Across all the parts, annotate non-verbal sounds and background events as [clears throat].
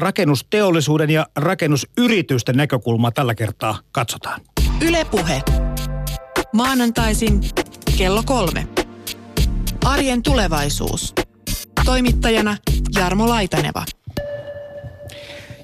rakennusteollisuuden ja rakennusyritysten näkökulmaa tällä kertaa katsotaan. Ylepuhe. Maanantaisin kello kolme. Arjen tulevaisuus. Toimittajana Jarmo Laitaneva.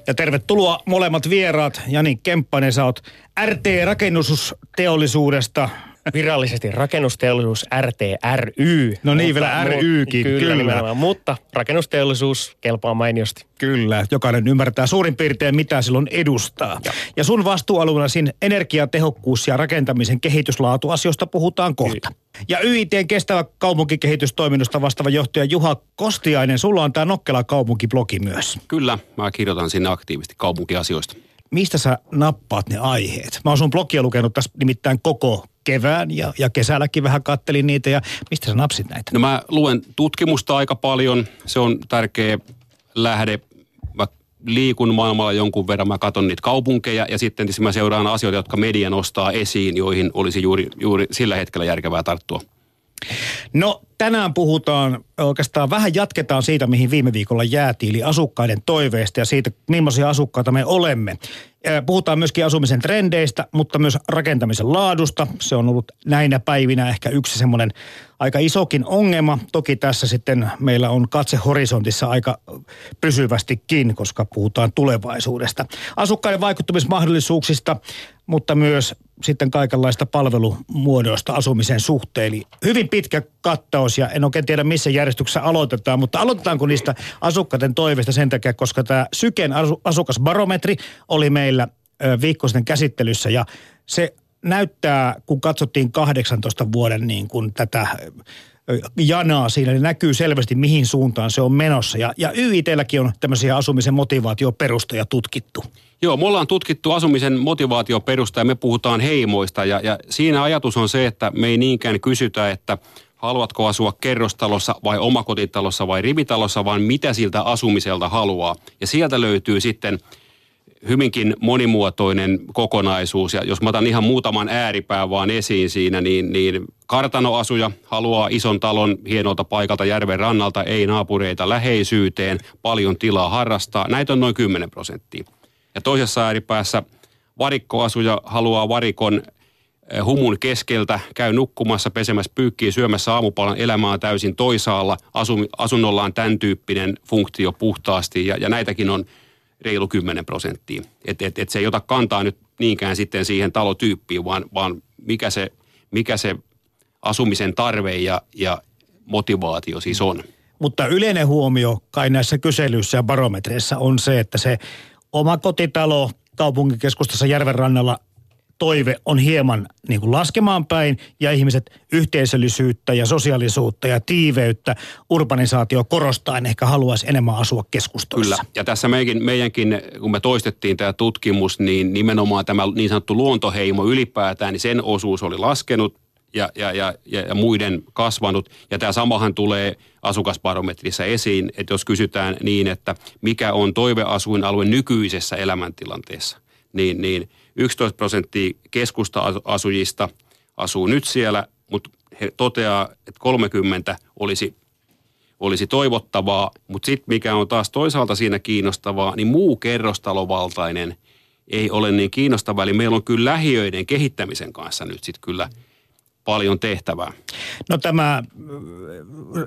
Ja tervetuloa molemmat vieraat. Jani Kemppanen, sä oot RT-rakennusteollisuudesta virallisesti rakennusteollisuus RTRY. No niin, mutta, vielä RYkin, kyllä. kyllä. Mutta rakennusteollisuus kelpaa mainiosti. Kyllä, jokainen ymmärtää suurin piirtein mitä silloin edustaa. Ja, ja sun vastuualueella siinä energiatehokkuus ja rakentamisen kehityslaatuasioista puhutaan kohta. Kyllä. Ja YITn kestävä kaupunkikehitystoiminnosta vastaava johtaja Juha Kostiainen, sulla on tämä Nokkela kaupunkiblogi myös. Kyllä, mä kirjoitan sinne aktiivisesti kaupunkiasioista mistä sä nappaat ne aiheet? Mä oon sun blogia lukenut tässä nimittäin koko kevään ja, ja kesälläkin vähän kattelin niitä ja mistä sä napsit näitä? No mä luen tutkimusta aika paljon. Se on tärkeä lähde. Mä liikun maailmalla jonkun verran, mä katson niitä kaupunkeja ja sitten mä seuraan asioita, jotka media nostaa esiin, joihin olisi juuri, juuri sillä hetkellä järkevää tarttua. No tänään puhutaan, oikeastaan vähän jatketaan siitä, mihin viime viikolla jäätiin, eli asukkaiden toiveista ja siitä, millaisia asukkaita me olemme. Puhutaan myöskin asumisen trendeistä, mutta myös rakentamisen laadusta. Se on ollut näinä päivinä ehkä yksi semmoinen aika isokin ongelma. Toki tässä sitten meillä on katse horisontissa aika pysyvästikin, koska puhutaan tulevaisuudesta. Asukkaiden vaikuttamismahdollisuuksista, mutta myös sitten kaikenlaista palvelumuodoista asumisen suhteen. Eli hyvin pitkä kattaus ja en oikein tiedä missä järjestyksessä aloitetaan, mutta aloitetaanko niistä asukkaiden toiveista sen takia, koska tämä Syken asukasbarometri oli meillä viikko sitten käsittelyssä ja se näyttää, kun katsottiin 18 vuoden niin kuin tätä janaa siinä, niin näkyy selvästi mihin suuntaan se on menossa. Ja, ja YITlläkin on tämmöisiä asumisen motivaatioperustoja tutkittu. Joo, me ollaan tutkittu asumisen motivaatioperusta ja me puhutaan heimoista ja, ja siinä ajatus on se, että me ei niinkään kysytä, että haluatko asua kerrostalossa vai omakotitalossa vai rivitalossa, vaan mitä siltä asumiselta haluaa. Ja sieltä löytyy sitten hyvinkin monimuotoinen kokonaisuus. Ja jos mä otan ihan muutaman ääripää vaan esiin siinä, niin, niin kartanoasuja haluaa ison talon hienolta paikalta järven rannalta, ei naapureita läheisyyteen, paljon tilaa harrastaa. Näitä on noin 10 prosenttia. Ja toisessa ääripäässä varikkoasuja haluaa varikon eh, humun keskeltä, käy nukkumassa, pesemässä pyykkiä, syömässä aamupalan, elämää täysin toisaalla, asunnollaan tämän tyyppinen funktio puhtaasti ja, ja näitäkin on reilu 10 prosenttia. Että et, et se ei ota kantaa nyt niinkään sitten siihen talotyyppiin, vaan, vaan mikä, se, mikä se asumisen tarve ja, ja motivaatio siis on. Mutta yleinen huomio kai näissä kyselyissä ja barometreissa on se, että se oma kotitalo kaupunkikeskustassa järvenrannalla toive on hieman niin kuin laskemaan päin ja ihmiset yhteisöllisyyttä ja sosiaalisuutta ja tiiveyttä, urbanisaatio korostaen ehkä haluaisi enemmän asua keskustoissa. Kyllä, ja tässä meidänkin, meidänkin kun me toistettiin tämä tutkimus, niin nimenomaan tämä niin sanottu luontoheimo ylipäätään, niin sen osuus oli laskenut ja, ja, ja, ja muiden kasvanut. Ja tämä samahan tulee asukasbarometrissa esiin, että jos kysytään niin, että mikä on toiveasuinalue nykyisessä elämäntilanteessa, niin, niin 11 prosenttia keskusta-asujista asuu nyt siellä, mutta he toteaa, että 30 olisi, olisi toivottavaa, mutta sitten mikä on taas toisaalta siinä kiinnostavaa, niin muu kerrostalovaltainen ei ole niin kiinnostavaa. Eli meillä on kyllä lähiöiden kehittämisen kanssa nyt sitten kyllä – paljon tehtävää. No tämä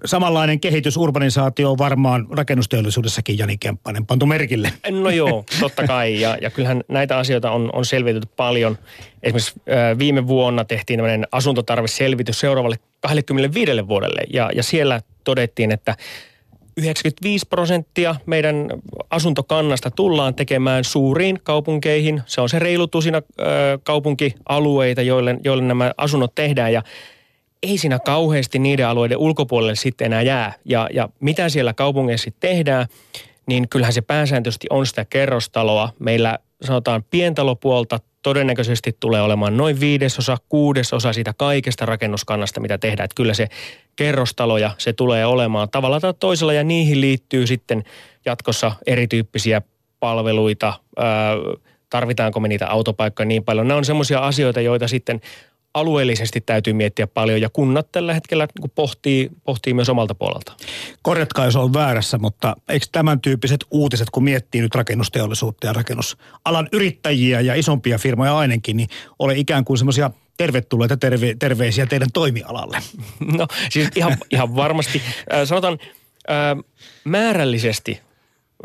samanlainen kehitys, urbanisaatio on varmaan rakennusteollisuudessakin, Jani Kemppainen, pantu merkille. No joo, [laughs] totta kai. Ja, ja kyllähän näitä asioita on, on selvitetty paljon. Esimerkiksi äh, viime vuonna tehtiin tämmöinen asuntotarveselvitys seuraavalle 25 vuodelle. Ja, ja siellä todettiin, että 95 prosenttia meidän asuntokannasta tullaan tekemään suuriin kaupunkeihin. Se on se reilu tusina kaupunkialueita, joille, joille nämä asunnot tehdään ja ei siinä kauheasti niiden alueiden ulkopuolelle sitten enää jää. Ja, ja mitä siellä kaupungeissa tehdään, niin kyllähän se pääsääntöisesti on sitä kerrostaloa. Meillä sanotaan pientalopuolta todennäköisesti tulee olemaan noin viidesosa, kuudesosa siitä kaikesta rakennuskannasta, mitä tehdään. Että kyllä se kerrostaloja se tulee olemaan tavalla tai toisella ja niihin liittyy sitten jatkossa erityyppisiä palveluita. Tarvitaanko me niitä autopaikkoja niin paljon? Nämä on semmoisia asioita, joita sitten alueellisesti täytyy miettiä paljon ja kunnat tällä hetkellä niin pohtii, pohtii myös omalta puolelta. Korjatkaa, jos on väärässä, mutta eikö tämän tyyppiset uutiset, kun miettii nyt rakennusteollisuutta ja rakennusalan yrittäjiä ja isompia firmoja ainakin, niin ole ikään kuin semmoisia tervetulleita terve, terveisiä teidän toimialalle? [laughs] No siis ihan, ihan varmasti. Äh, sanotaan äh, määrällisesti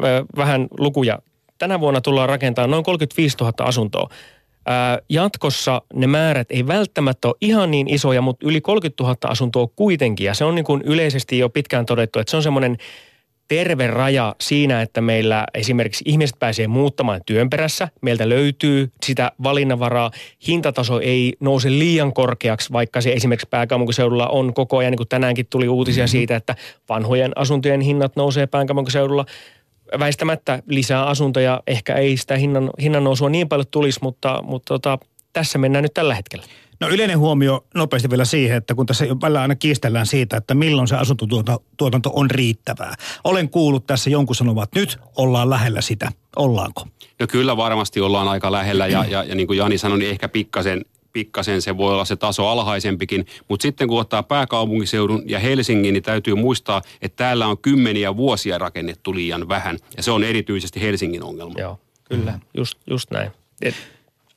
äh, vähän lukuja. Tänä vuonna tullaan rakentamaan noin 35 000 asuntoa. Jatkossa ne määrät ei välttämättä ole ihan niin isoja, mutta yli 30 000 asuntoa kuitenkin. Ja se on niin kuin yleisesti jo pitkään todettu, että se on semmoinen terve raja siinä, että meillä esimerkiksi ihmiset pääsee muuttamaan työn perässä. Meiltä löytyy sitä valinnanvaraa. Hintataso ei nouse liian korkeaksi, vaikka se esimerkiksi pääkaupunkiseudulla on koko ajan, niin kuin tänäänkin tuli uutisia mm-hmm. siitä, että vanhojen asuntojen hinnat nousee pääkaupunkiseudulla väistämättä lisää asuntoja. Ehkä ei sitä hinnan, hinnan nousua niin paljon tulisi, mutta, mutta tota, tässä mennään nyt tällä hetkellä. No yleinen huomio nopeasti vielä siihen, että kun tässä välillä aina kiistellään siitä, että milloin se asuntotuotanto on riittävää. Olen kuullut tässä jonkun sanovat, että nyt ollaan lähellä sitä. Ollaanko? No kyllä varmasti ollaan aika lähellä ja, ja, ja niin kuin Jani sanoi, niin ehkä pikkasen pikkasen se voi olla se taso alhaisempikin. Mutta sitten kun ottaa pääkaupunkiseudun ja Helsingin, niin täytyy muistaa, että täällä on kymmeniä vuosia rakennettu liian vähän. Ja se on erityisesti Helsingin ongelma. Joo, kyllä. Just, just näin. Et,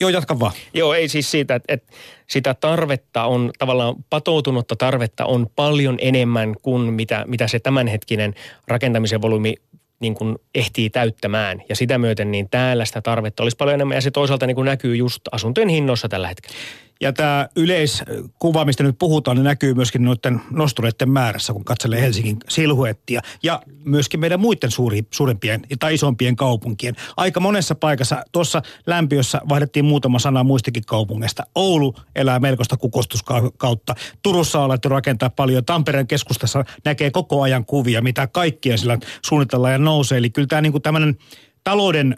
Joo, jatka vaan. Joo, ei siis siitä, että, että sitä tarvetta on, tavallaan patoutunutta tarvetta on paljon enemmän kuin mitä, mitä se tämänhetkinen rakentamisen volyymi niin kuin ehtii täyttämään. Ja sitä myöten niin täällä sitä tarvetta olisi paljon enemmän ja se toisaalta niin kuin näkyy just asuntojen hinnoissa tällä hetkellä. Ja tämä yleiskuva, mistä nyt puhutaan, niin näkyy myöskin noiden nostureiden määrässä, kun katselee Helsingin silhuettia. Ja myöskin meidän muiden suuri, suurempien tai isompien kaupunkien. Aika monessa paikassa, tuossa lämpiössä vaihdettiin muutama sana muistikin kaupungista. Oulu elää melkoista kukostuskautta. Turussa on alettu rakentaa paljon. Tampereen keskustassa näkee koko ajan kuvia, mitä kaikkia sillä suunnitellaan ja nousee. Eli kyllä tämä niin tämmöinen talouden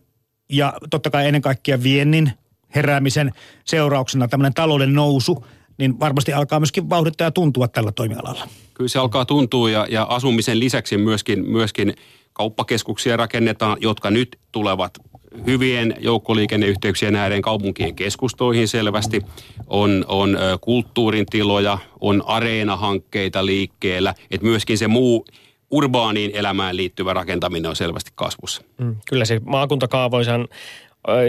ja totta kai ennen kaikkea viennin heräämisen seurauksena tämmöinen talouden nousu, niin varmasti alkaa myöskin vauhdittaa ja tuntua tällä toimialalla. Kyllä se alkaa tuntua ja, ja asumisen lisäksi myöskin, myöskin kauppakeskuksia rakennetaan, jotka nyt tulevat hyvien joukkoliikenneyhteyksien näiden kaupunkien keskustoihin selvästi. On, on kulttuurin tiloja, on areenahankkeita liikkeellä, että myöskin se muu urbaaniin elämään liittyvä rakentaminen on selvästi kasvussa. Mm, kyllä se maakuntakaavoisan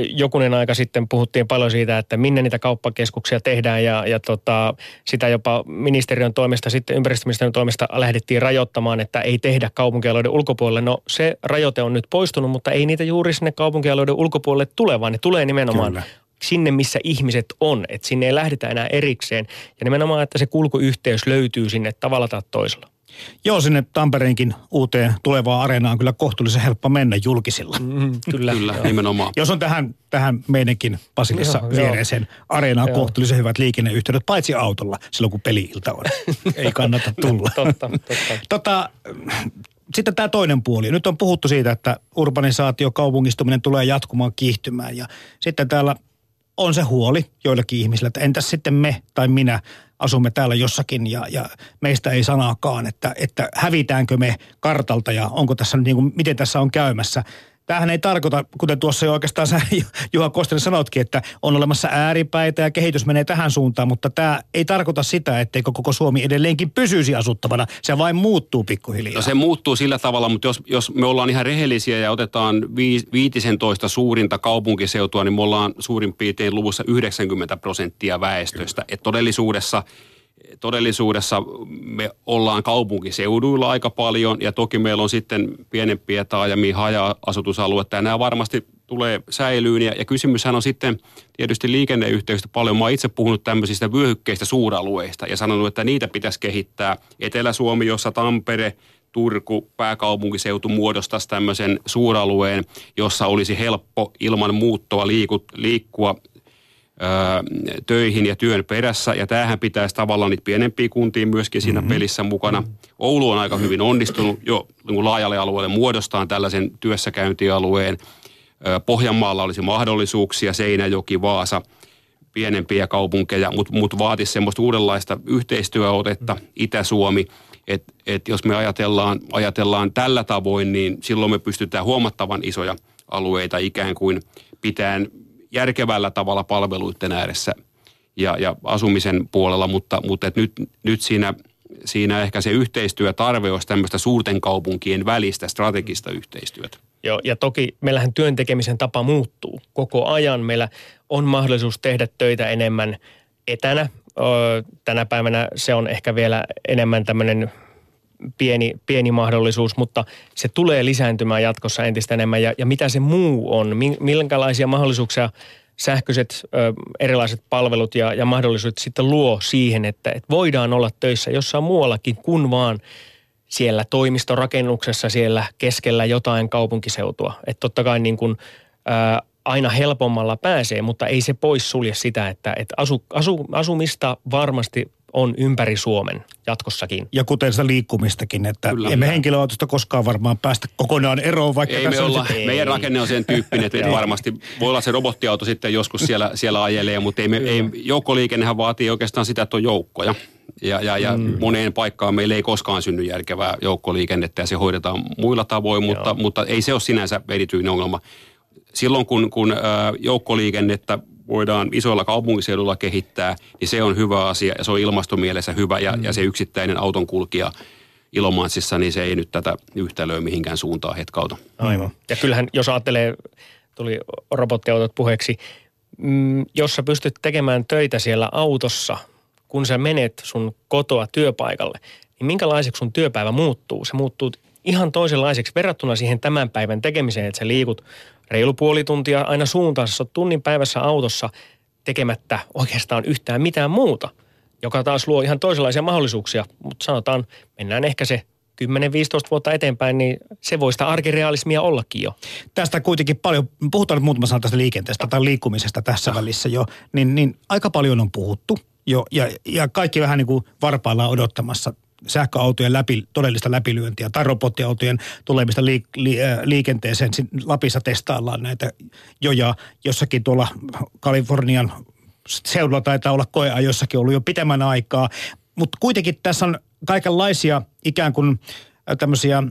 jokunen aika sitten puhuttiin paljon siitä, että minne niitä kauppakeskuksia tehdään ja, ja tota, sitä jopa ministeriön toimesta, sitten ympäristöministeriön toimesta lähdettiin rajoittamaan, että ei tehdä kaupunkialueiden ulkopuolelle. No se rajoite on nyt poistunut, mutta ei niitä juuri sinne kaupunkialueiden ulkopuolelle tule, vaan ne tulee nimenomaan Kyllä sinne, missä ihmiset on. Että sinne ei lähdetä enää erikseen. Ja nimenomaan, että se kulkuyhteys löytyy sinne tavalla tai toisella. Joo, sinne Tampereenkin uuteen tulevaan areenaan kyllä kohtuullisen helppo mennä julkisilla. Mm, kyllä, kyllä nimenomaan. Jos on tähän, tähän meidänkin Pasilissa joo, viereeseen joo. areenaan joo. kohtuullisen hyvät liikenneyhteydet, paitsi autolla silloin kun peli-ilta on. Ei kannata [laughs] tulla. totta, totta. tota, sitten tämä toinen puoli. Nyt on puhuttu siitä, että urbanisaatio, kaupungistuminen tulee jatkumaan kiihtymään ja sitten täällä on se huoli joillekin ihmisillä, että entäs sitten me tai minä asumme täällä jossakin ja, ja meistä ei sanaakaan, että, että hävitäänkö me kartalta ja onko tässä niin kuin, miten tässä on käymässä. Tämähän ei tarkoita, kuten tuossa jo oikeastaan sä Juha Kostinen sanotkin, että on olemassa ääripäitä ja kehitys menee tähän suuntaan, mutta tämä ei tarkoita sitä, etteikö koko Suomi edelleenkin pysyisi asuttavana. Se vain muuttuu pikkuhiljaa. No se muuttuu sillä tavalla, mutta jos, jos me ollaan ihan rehellisiä ja otetaan 15 suurinta kaupunkiseutua, niin me ollaan suurin piirtein luvussa 90 prosenttia väestöstä. Et todellisuudessa todellisuudessa me ollaan kaupunkiseuduilla aika paljon ja toki meillä on sitten pienempiä taajamia haja-asutusaluetta ja nämä varmasti tulee säilyyn. Ja, ja kysymyshän on sitten tietysti liikenneyhteydestä paljon. Mä oon itse puhunut tämmöisistä vyöhykkeistä suuralueista ja sanonut, että niitä pitäisi kehittää. Etelä-Suomi, jossa Tampere, Turku, pääkaupunkiseutu muodostaisi tämmöisen suuralueen, jossa olisi helppo ilman muuttoa liikut, liikkua töihin ja työn perässä. Ja tämähän pitäisi tavallaan niitä pienempiä kuntia myöskin siinä mm-hmm. pelissä mukana. Oulu on aika hyvin onnistunut jo niin laajalle alueelle muodostaan tällaisen työssäkäyntialueen. Pohjanmaalla olisi mahdollisuuksia, Seinäjoki, Vaasa, pienempiä kaupunkeja, mutta mut vaatisi semmoista uudenlaista yhteistyöotetta, Itä-Suomi. Että et jos me ajatellaan, ajatellaan tällä tavoin, niin silloin me pystytään huomattavan isoja alueita ikään kuin pitämään järkevällä tavalla palveluiden ääressä. ja, ja asumisen puolella, mutta, mutta et nyt, nyt siinä, siinä ehkä se yhteistyötarve olisi tämmöistä suurten kaupunkien välistä strategista yhteistyötä. Joo, ja toki meillähän työn tekemisen tapa muuttuu koko ajan. Meillä on mahdollisuus tehdä töitä enemmän etänä. Tänä päivänä se on ehkä vielä enemmän tämmöinen pieni, pieni mahdollisuus, mutta se tulee lisääntymään jatkossa entistä enemmän. Ja, ja mitä se muu on, minkälaisia mahdollisuuksia sähköiset ö, erilaiset palvelut ja, ja mahdollisuudet sitten luo siihen, että, että voidaan olla töissä jossain muuallakin kuin vaan siellä toimistorakennuksessa siellä keskellä jotain kaupunkiseutua. Että totta kai niin kuin, ä, aina helpommalla pääsee, mutta ei se pois sulje sitä, että, että asu, asu, asumista varmasti on ympäri Suomen jatkossakin. Ja kuten sitä liikkumistakin, että Kyllä. emme henkilöautosta koskaan varmaan päästä kokonaan eroon, vaikka ei me olla, ei. meidän rakenne on sen tyyppinen, että [laughs] varmasti voi olla se robottiauto sitten joskus siellä, siellä ajelee, mutta ei me, ei, joukkoliikennehän vaatii oikeastaan sitä, että on joukkoja. Ja, ja, ja mm. moneen paikkaan meillä ei koskaan synny järkevää joukkoliikennettä ja se hoidetaan muilla tavoin, mutta, mutta ei se ole sinänsä erityinen ongelma. Silloin kun, kun joukkoliikennettä voidaan isoilla kaupunkiseudulla kehittää, niin se on hyvä asia ja se on ilmastomielessä hyvä ja, mm. ja se yksittäinen auton kulkija Ilomantsissa, niin se ei nyt tätä yhtälöä mihinkään suuntaan hetkauta. Aivan. Ja kyllähän, jos ajattelee, tuli robottiautot puheeksi, mm, jos sä pystyt tekemään töitä siellä autossa, kun sä menet sun kotoa työpaikalle, niin minkälaiseksi sun työpäivä muuttuu? Se muuttuu ihan toisenlaiseksi verrattuna siihen tämän päivän tekemiseen, että sä liikut reilu puoli tuntia aina suuntaansa, tunnin päivässä autossa tekemättä oikeastaan yhtään mitään muuta, joka taas luo ihan toisenlaisia mahdollisuuksia. Mutta sanotaan, mennään ehkä se 10-15 vuotta eteenpäin, niin se voi sitä arkirealismia ollakin jo. Tästä kuitenkin paljon, puhutaan nyt muutama sana tästä liikenteestä tai liikkumisesta tässä välissä jo, niin, niin aika paljon on puhuttu jo ja, ja kaikki vähän niin kuin varpaillaan odottamassa sähköautojen läpi, todellista läpilyöntiä tai robottiautojen tulemista li, li, äh, liikenteeseen. Lapissa testaillaan näitä joja jossakin tuolla Kalifornian seudulla taitaa olla koeajossakin ollut jo pitemmän aikaa. Mutta kuitenkin tässä on kaikenlaisia ikään kuin äh, tämmöisiä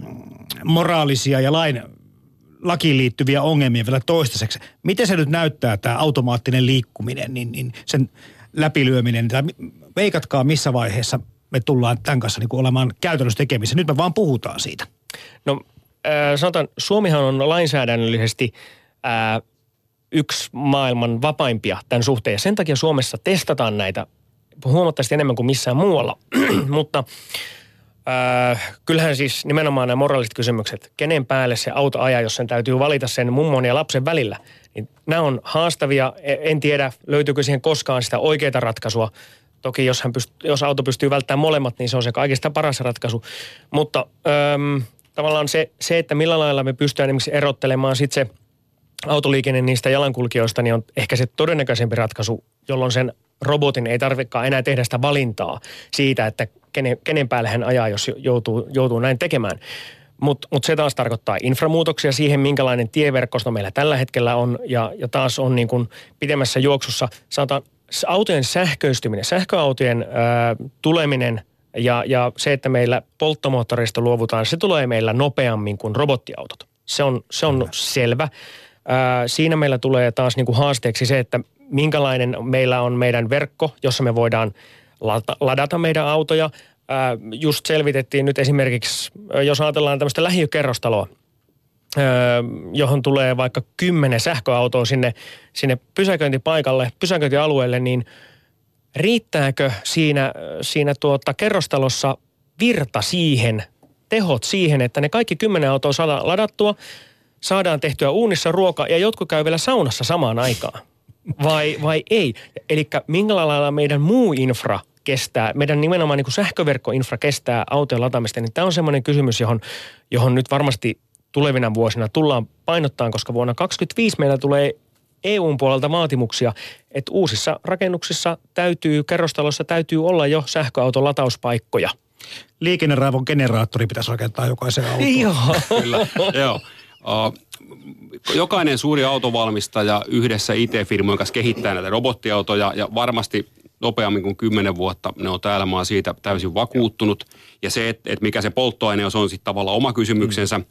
moraalisia ja lain lakiin liittyviä ongelmia vielä toistaiseksi. Miten se nyt näyttää tämä automaattinen liikkuminen, niin, niin sen läpilyöminen, tai veikatkaa missä vaiheessa me tullaan tämän kanssa niin kuin olemaan käytännössä tekemisissä. Nyt me vaan puhutaan siitä. No äh, sanotaan, Suomihan on lainsäädännöllisesti äh, yksi maailman vapaimpia tämän suhteen. Ja sen takia Suomessa testataan näitä huomattavasti enemmän kuin missään muualla. [clears throat] Mutta äh, kyllähän siis nimenomaan nämä moraaliset kysymykset, kenen päälle se auto ajaa, jos sen täytyy valita sen mummon ja lapsen välillä, niin nämä on haastavia. E, en tiedä, löytyykö siihen koskaan sitä oikeaa ratkaisua. Toki jos, hän pyst- jos auto pystyy välttämään molemmat, niin se on se kaikista paras ratkaisu. Mutta öm, tavallaan se, se, että millä lailla me pystytään esimerkiksi erottelemaan sitten se autoliikenne niistä jalankulkijoista, niin on ehkä se todennäköisempi ratkaisu, jolloin sen robotin ei tarvitsekaan enää tehdä sitä valintaa siitä, että kenen, kenen päälle hän ajaa, jos joutuu, joutuu näin tekemään. Mutta mut se taas tarkoittaa inframuutoksia siihen, minkälainen tieverkosto meillä tällä hetkellä on. Ja, ja taas on niin kuin pidemmässä juoksussa, sanotaan autojen sähköistyminen, sähköautojen ää, tuleminen ja, ja se, että meillä polttomoottoreista luovutaan, se tulee meillä nopeammin kuin robottiautot. Se on, se on selvä. Ää, siinä meillä tulee taas niin kuin haasteeksi se, että minkälainen meillä on meidän verkko, jossa me voidaan ladata meidän autoja. Ää, just selvitettiin nyt esimerkiksi, jos ajatellaan tämmöistä lähiökerrostaloa, johon tulee vaikka kymmenen sähköautoa sinne, sinne pysäköintipaikalle, pysäköintialueelle, niin riittääkö siinä, siinä tuota kerrostalossa virta siihen, tehot siihen, että ne kaikki kymmenen autoa saadaan ladattua, saadaan tehtyä uunissa ruoka ja jotkut käy vielä saunassa samaan aikaan? Vai, vai ei? Eli minkälailla lailla meidän muu infra kestää, meidän nimenomaan niin kuin sähköverkkoinfra kestää autojen lataamista, niin tämä on semmoinen kysymys, johon, johon nyt varmasti tulevina vuosina tullaan painottaan, koska vuonna 2025 meillä tulee EUn puolelta vaatimuksia, että uusissa rakennuksissa täytyy, kerrostalossa täytyy olla jo sähköauton latauspaikkoja. Liikenneraivon generaattori pitäisi rakentaa jokaisen autoon. Joo. Kyllä, joo. Uh, jokainen suuri autovalmistaja yhdessä IT-firmojen kanssa kehittää näitä robottiautoja ja varmasti nopeammin kuin kymmenen vuotta ne on täällä. Mä oon siitä täysin vakuuttunut. Ja se, että, että mikä se polttoaine on, se on sitten tavallaan oma kysymyksensä. Mm.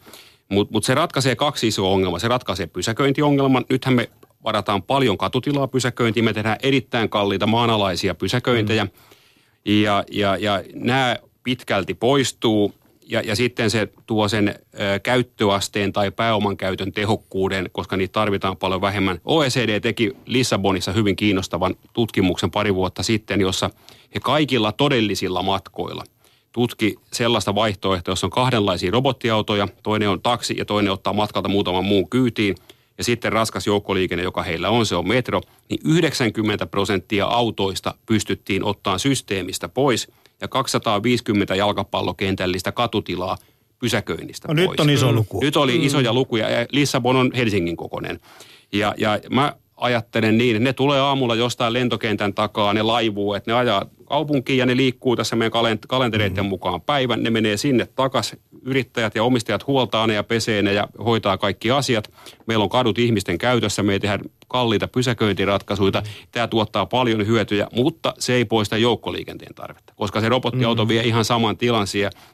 Mutta mut se ratkaisee kaksi isoa ongelmaa. Se ratkaisee pysäköintiongelman. Nythän me varataan paljon katutilaa pysäköintiin, me tehdään erittäin kalliita maanalaisia pysäköintejä. Mm. Ja, ja, ja nämä pitkälti poistuu ja, ja sitten se tuo sen ö, käyttöasteen tai pääoman käytön tehokkuuden, koska niitä tarvitaan paljon vähemmän. OECD teki Lissabonissa hyvin kiinnostavan tutkimuksen pari vuotta sitten, jossa he kaikilla todellisilla matkoilla tutki sellaista vaihtoehtoa, jossa on kahdenlaisia robottiautoja, toinen on taksi ja toinen ottaa matkalta muutaman muun kyytiin – ja sitten raskas joukkoliikenne, joka heillä on, se on metro, niin 90 prosenttia autoista pystyttiin ottaa systeemistä pois ja 250 jalkapallokentällistä katutilaa pysäköinnistä no, pois. nyt on iso luku. Nyt oli mm. isoja lukuja ja Lissabon on Helsingin kokoinen. Ja, ja mä ajattelen niin, että ne tulee aamulla jostain lentokentän takaa, ne laivuu, että ne ajaa kaupunkiin ja ne liikkuu tässä meidän kalentereiden mm. mukaan päivän. Ne menee sinne takaisin. Yrittäjät ja omistajat huoltaa ne ja pesee ne ja hoitaa kaikki asiat. Meillä on kadut ihmisten käytössä, me ei tehdä kalliita pysäköintiratkaisuja. Tämä tuottaa paljon hyötyjä, mutta se ei poista joukkoliikenteen tarvetta, koska se robottiauto mm. vie ihan saman tilan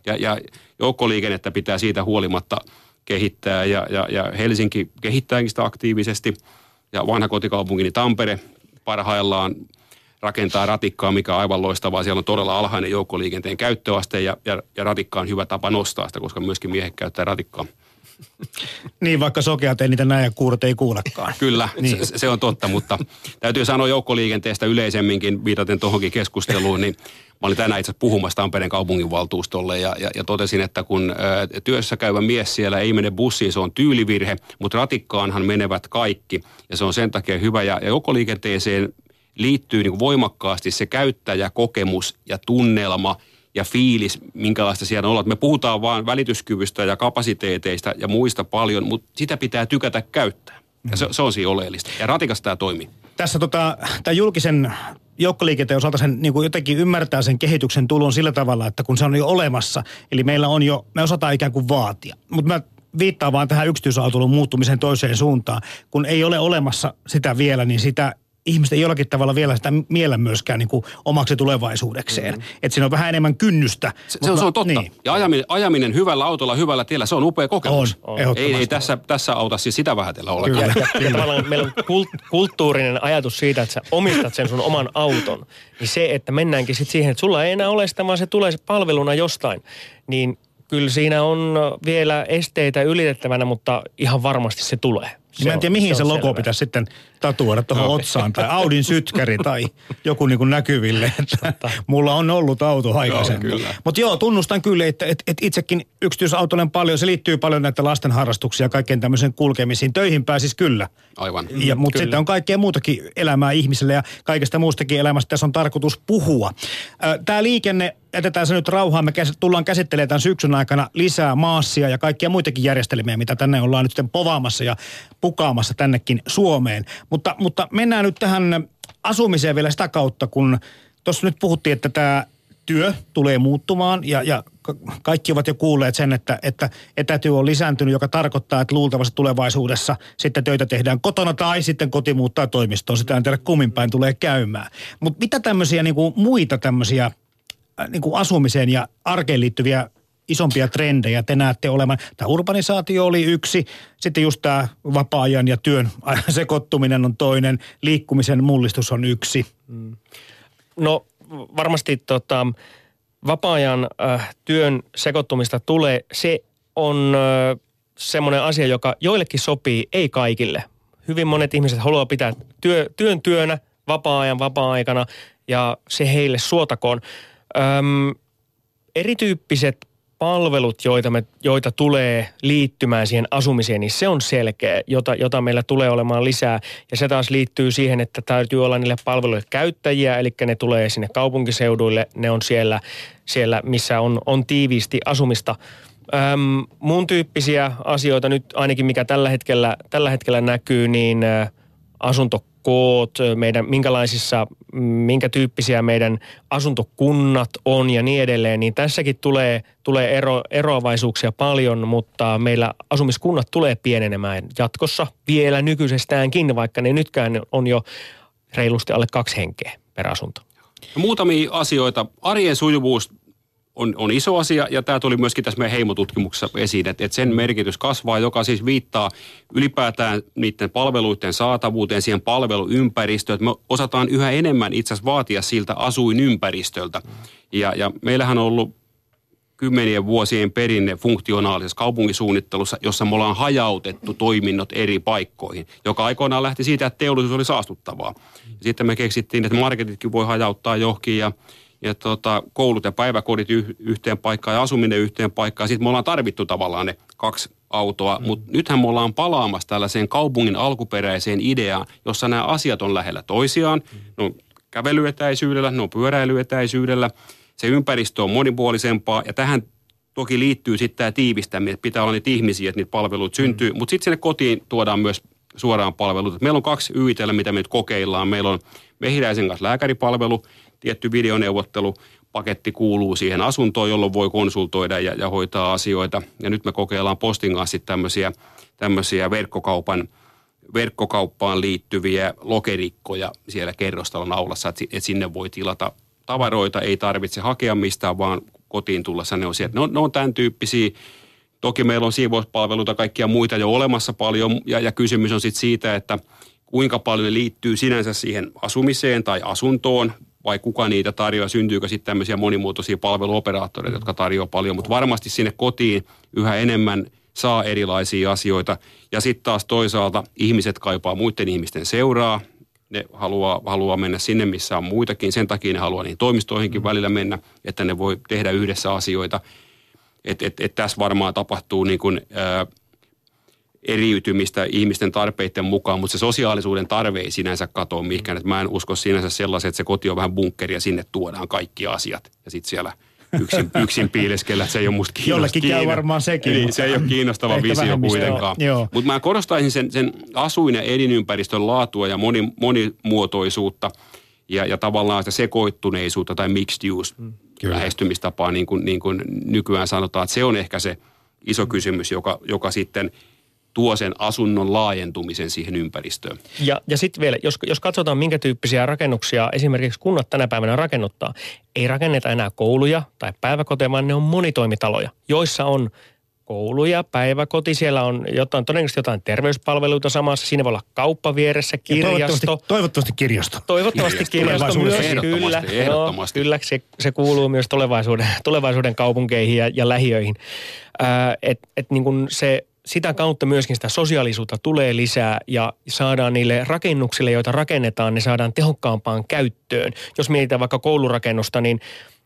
ja, ja joukkoliikennettä pitää siitä huolimatta kehittää ja, ja, ja Helsinki kehittääkin sitä aktiivisesti – ja vanha kotikaupunkini Tampere parhaillaan rakentaa ratikkaa, mikä on aivan loistavaa. Siellä on todella alhainen joukkoliikenteen käyttöaste ja, ja, ja ratikka on hyvä tapa nostaa sitä, koska myöskin miehet käyttää ratikkaa. [laughs] Niin, vaikka sokeat ei niitä näe ja kuurot ei kuulekaan. [laughs] Kyllä, niin. se, se on totta, mutta täytyy sanoa joukkoliikenteestä yleisemminkin, viitaten tuohonkin keskusteluun, niin mä olin tänään itse puhumassa Tampereen kaupunginvaltuustolle ja, ja, ja totesin, että kun ä, työssä käyvä mies siellä ei mene bussiin, se on tyylivirhe, mutta ratikkaanhan menevät kaikki ja se on sen takia hyvä ja, ja joukkoliikenteeseen liittyy niin voimakkaasti se käyttäjäkokemus ja tunnelma – ja fiilis, minkälaista siellä on. Me puhutaan vain välityskyvystä ja kapasiteeteista ja muista paljon, mutta sitä pitää tykätä käyttää. Ja se, se on siinä oleellista. Ja ratikasta tämä toimii. Tässä tota, tämän julkisen joukkoliikenteen osalta sen niin kuin jotenkin ymmärtää sen kehityksen tulon sillä tavalla, että kun se on jo olemassa, eli meillä on jo, me osataan ikään kuin vaatia. Mutta mä viittaan vaan tähän yksityisautoilun muuttumisen toiseen suuntaan. Kun ei ole olemassa sitä vielä, niin sitä ihmiset ei jollakin tavalla vielä sitä miellä myöskään niin kuin omaksi tulevaisuudekseen. Mm. Että siinä on vähän enemmän kynnystä. Se, mutta, se on totta. Niin. Ja ajaminen, ajaminen hyvällä autolla, hyvällä tiellä, se on upea kokemus. On, on. Ei, ei tässä, tässä auta siis sitä vähätellä ollenkaan. Kyllä. Ja, ja tavallaan meillä on kulttuurinen ajatus siitä, että sä omistat sen sun oman auton. Niin se, että mennäänkin sitten siihen, että sulla ei enää ole sitä, vaan se tulee palveluna jostain. Niin kyllä siinä on vielä esteitä ylitettävänä, mutta ihan varmasti se tulee. Se mä en tiedä, mihin se, se logo selvä. pitäisi sitten tatuoida tuohon no. otsaan tai Audin sytkäri tai joku niin kuin näkyville. Että mulla on ollut auto aikaisemmin. Mutta joo, tunnustan kyllä, että, että, että itsekin yksityisautolen paljon, se liittyy paljon näitä lasten harrastuksia ja kaikkeen tämmöisen kulkemisiin. Töihin pääsis kyllä. Aivan. Ja, mutta sitten on kaikkea muutakin elämää ihmiselle ja kaikesta muustakin elämästä tässä on tarkoitus puhua. Tämä liikenne, jätetään se nyt rauhaan. Me tullaan käsittelemään tämän syksyn aikana lisää maassia ja kaikkia muitakin järjestelmiä, mitä tänne ollaan nyt sitten povaamassa ja pukaamassa tännekin Suomeen. Mutta, mutta mennään nyt tähän asumiseen vielä sitä kautta, kun tuossa nyt puhuttiin, että tämä työ tulee muuttumaan ja, ja kaikki ovat jo kuulleet sen, että, että etätyö on lisääntynyt, joka tarkoittaa, että luultavasti tulevaisuudessa sitten töitä tehdään kotona tai sitten koti muuttaa toimistoon. Sitä en tiedä kummin päin tulee käymään. Mutta mitä tämmöisiä niin kuin muita tämmöisiä äh, niin kuin asumiseen ja arkeen liittyviä isompia trendejä te näette olemaan? Tämä urbanisaatio oli yksi, sitten just tämä vapaa-ajan ja työn [laughs] sekoittuminen on toinen, liikkumisen mullistus on yksi. Mm. No varmasti tota, vapaa-ajan äh, työn sekoittumista tulee. Se on äh, semmoinen asia, joka joillekin sopii, ei kaikille. Hyvin monet ihmiset haluaa pitää työ, työn työnä, vapaa-ajan vapaa-aikana ja se heille suotakoon. Öm, erityyppiset palvelut, joita, me, joita tulee liittymään siihen asumiseen, niin se on selkeä, jota, jota meillä tulee olemaan lisää. Ja se taas liittyy siihen, että täytyy olla niille palveluille käyttäjiä, eli ne tulee sinne kaupunkiseuduille, ne on siellä, siellä missä on, on tiiviisti asumista. Öm, muun tyyppisiä asioita nyt ainakin, mikä tällä hetkellä, tällä hetkellä näkyy, niin asunto koot, meidän, minkälaisissa, minkä tyyppisiä meidän asuntokunnat on ja niin edelleen, niin tässäkin tulee, tulee ero, eroavaisuuksia paljon, mutta meillä asumiskunnat tulee pienenemään jatkossa vielä nykyisestäänkin, vaikka ne nytkään on jo reilusti alle kaksi henkeä per asunto. Muutamia asioita. Arjen sujuvuus on, on iso asia ja tämä tuli myöskin tässä meidän heimotutkimuksessa esiin, että, että sen merkitys kasvaa, joka siis viittaa ylipäätään niiden palveluiden saatavuuteen, siihen palveluympäristöön, että me osataan yhä enemmän itse asiassa vaatia siltä asuinympäristöltä. Ja, ja meillähän on ollut kymmenien vuosien perinne funktionaalisessa kaupunkisuunnittelussa, jossa me ollaan hajautettu toiminnot eri paikkoihin, joka aikoinaan lähti siitä, että teollisuus oli saastuttavaa. Sitten me keksittiin, että marketitkin voi hajauttaa johonkin ja ja tota, koulut ja päiväkodit yh, yhteen paikkaan ja asuminen yhteen paikkaan. Sitten me ollaan tarvittu tavallaan ne kaksi autoa, mm. mutta nythän me ollaan palaamassa tällaiseen kaupungin alkuperäiseen ideaan, jossa nämä asiat on lähellä toisiaan. Mm. Ne on kävelyetäisyydellä, ne on pyöräilyetäisyydellä. Se ympäristö on monipuolisempaa ja tähän toki liittyy sitten tämä tiivistäminen, että pitää olla niitä ihmisiä, että niitä palveluita syntyy. Mm. Mutta sitten sinne kotiin tuodaan myös suoraan palveluita. Meillä on kaksi YITllä, mitä me nyt kokeillaan. Meillä on Mehiläisen kanssa lääkäripalvelu, tietty videoneuvottelu, paketti kuuluu siihen asuntoon, jolloin voi konsultoida ja, ja hoitaa asioita. Ja nyt me kokeillaan postin kanssa tämmöisiä, tämmöisiä verkkokaupan, verkkokauppaan liittyviä lokerikkoja siellä kerrostalon aulassa, että, sinne voi tilata tavaroita, ei tarvitse hakea mistään, vaan kotiin tullessa ne on sieltä. Ne on, ne on tämän tyyppisiä. Toki meillä on siivouspalveluita kaikkia muita jo olemassa paljon, ja, ja kysymys on sitten siitä, että kuinka paljon liittyy sinänsä siihen asumiseen tai asuntoon, vai kuka niitä tarjoaa, syntyykö sitten tämmöisiä monimuotoisia palveluoperaattoreita, jotka tarjoaa paljon, mutta varmasti sinne kotiin yhä enemmän saa erilaisia asioita. Ja sitten taas toisaalta ihmiset kaipaa muiden ihmisten seuraa, ne haluaa, haluaa mennä sinne, missä on muitakin. Sen takia ne haluaa niihin toimistoihinkin mm. välillä mennä, että ne voi tehdä yhdessä asioita. Että et, et tässä varmaan tapahtuu niin kuin, ää, eriytymistä ihmisten tarpeiden mukaan, mutta se sosiaalisuuden tarve ei sinänsä katoa mihinkään. Mä en usko sinänsä sellaisen, että se koti on vähän bunkkeri ja sinne tuodaan kaikki asiat. Ja sitten siellä yksin, [laughs] yksin piileskellä, se ei ole musta kiinnostava. Jollekin käy varmaan sekin. Niin, se ei ole kiinnostava visio kuitenkaan. Mutta mä korostaisin sen, sen asuin- ja elinympäristön laatua ja moni, monimuotoisuutta ja, ja tavallaan sitä sekoittuneisuutta tai mixed use mm, lähestymistapaa, niin kuin, niin kuin nykyään sanotaan. Että se on ehkä se iso kysymys, joka, joka sitten – tuo sen asunnon laajentumisen siihen ympäristöön. Ja, ja sitten vielä, jos, jos katsotaan minkä tyyppisiä rakennuksia esimerkiksi kunnat tänä päivänä rakennuttaa, ei rakenneta enää kouluja tai päiväkoteja, vaan ne on monitoimitaloja, joissa on kouluja, päiväkoti, siellä on jotain, todennäköisesti jotain terveyspalveluita samassa, siinä voi olla kauppa vieressä, kirjasto. Toivottavasti, toivottavasti kirjasto. Toivottavasti kirjasto, kirjasto myös, kyllä. Ehdottomasti. Joo, kyllä se, se kuuluu myös tulevaisuuden, tulevaisuuden kaupunkeihin ja, ja lähiöihin. Äh, et, et niin kuin se sitä kautta myöskin sitä sosiaalisuutta tulee lisää ja saadaan niille rakennuksille, joita rakennetaan, ne saadaan tehokkaampaan käyttöön. Jos mietitään vaikka koulurakennusta, niin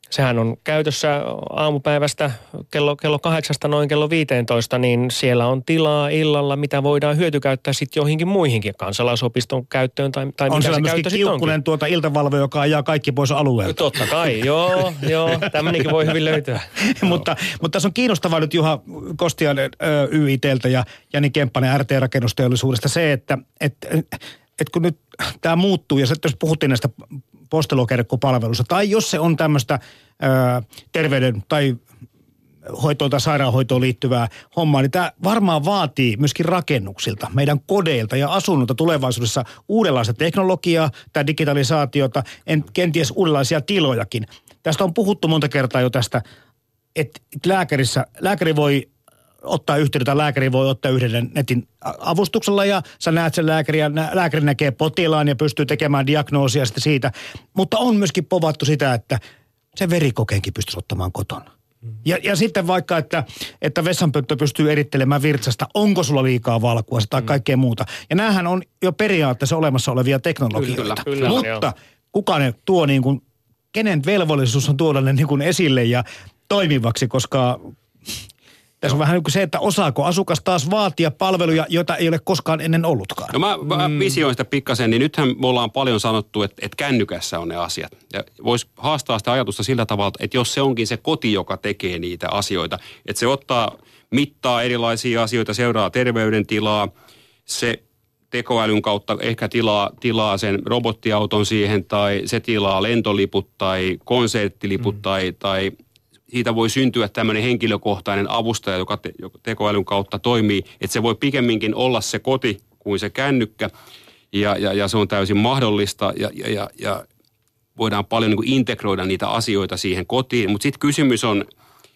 sehän on käytössä aamupäivästä kello, kello kahdeksasta noin kello 15, niin siellä on tilaa illalla, mitä voidaan hyötykäyttää sitten joihinkin muihinkin kansalaisopiston käyttöön tai, tai on mikä se myöskin kiukkunen tuota iltavalve, joka ajaa kaikki pois alueelta. Totta kai, joo, joo, tämmöinenkin voi hyvin löytyä. [laughs] mutta, mutta tässä on kiinnostavaa nyt Juha Kostian YITltä ja Jani Kemppanen RT-rakennusteollisuudesta se, että, että, että kun nyt tämä muuttuu ja sitten jos puhuttiin näistä postelokerkkopalvelussa, tai jos se on tämmöistä terveyden tai hoitoon tai sairaanhoitoon liittyvää hommaa, niin tämä varmaan vaatii myöskin rakennuksilta, meidän kodeilta ja asunnolta tulevaisuudessa uudenlaista teknologiaa tai digitalisaatiota, en, kenties uudenlaisia tilojakin. Tästä on puhuttu monta kertaa jo tästä, että lääkärissä, lääkäri voi ottaa yhteyttä, lääkäri voi ottaa yhden netin avustuksella ja sä näet sen lääkäri ja lääkäri näkee potilaan ja pystyy tekemään diagnoosia sitten siitä. Mutta on myöskin povattu sitä, että se verikokeenkin pystyisi ottamaan kotona. Ja, ja sitten vaikka, että, että vessanpönttö pystyy erittelemään virtsasta, onko sulla liikaa valkua tai mm. kaikkea muuta. Ja näähän on jo periaatteessa olemassa olevia teknologioita. Kyllä, kyllä, Mutta joo. kuka ne tuo niin kuin, kenen velvollisuus on tuoda ne niin kuin esille ja toimivaksi, koska tässä on vähän niin kuin se, että osaako asukas taas vaatia palveluja, joita ei ole koskaan ennen ollutkaan. No mä, mä mm. visioin sitä pikkasen, niin nythän me ollaan paljon sanottu, että, että kännykässä on ne asiat. Ja voisi haastaa sitä ajatusta sillä tavalla, että jos se onkin se koti, joka tekee niitä asioita, että se ottaa mittaa erilaisia asioita, seuraa terveydentilaa, se tekoälyn kautta ehkä tilaa, tilaa sen robottiauton siihen tai se tilaa lentoliput tai konserttiliput mm. tai, tai siitä voi syntyä tämmöinen henkilökohtainen avustaja, joka, te, joka tekoälyn kautta toimii, että se voi pikemminkin olla se koti kuin se kännykkä ja, ja, ja se on täysin mahdollista ja, ja, ja, ja voidaan paljon niin integroida niitä asioita siihen kotiin. Mutta sitten kysymys on,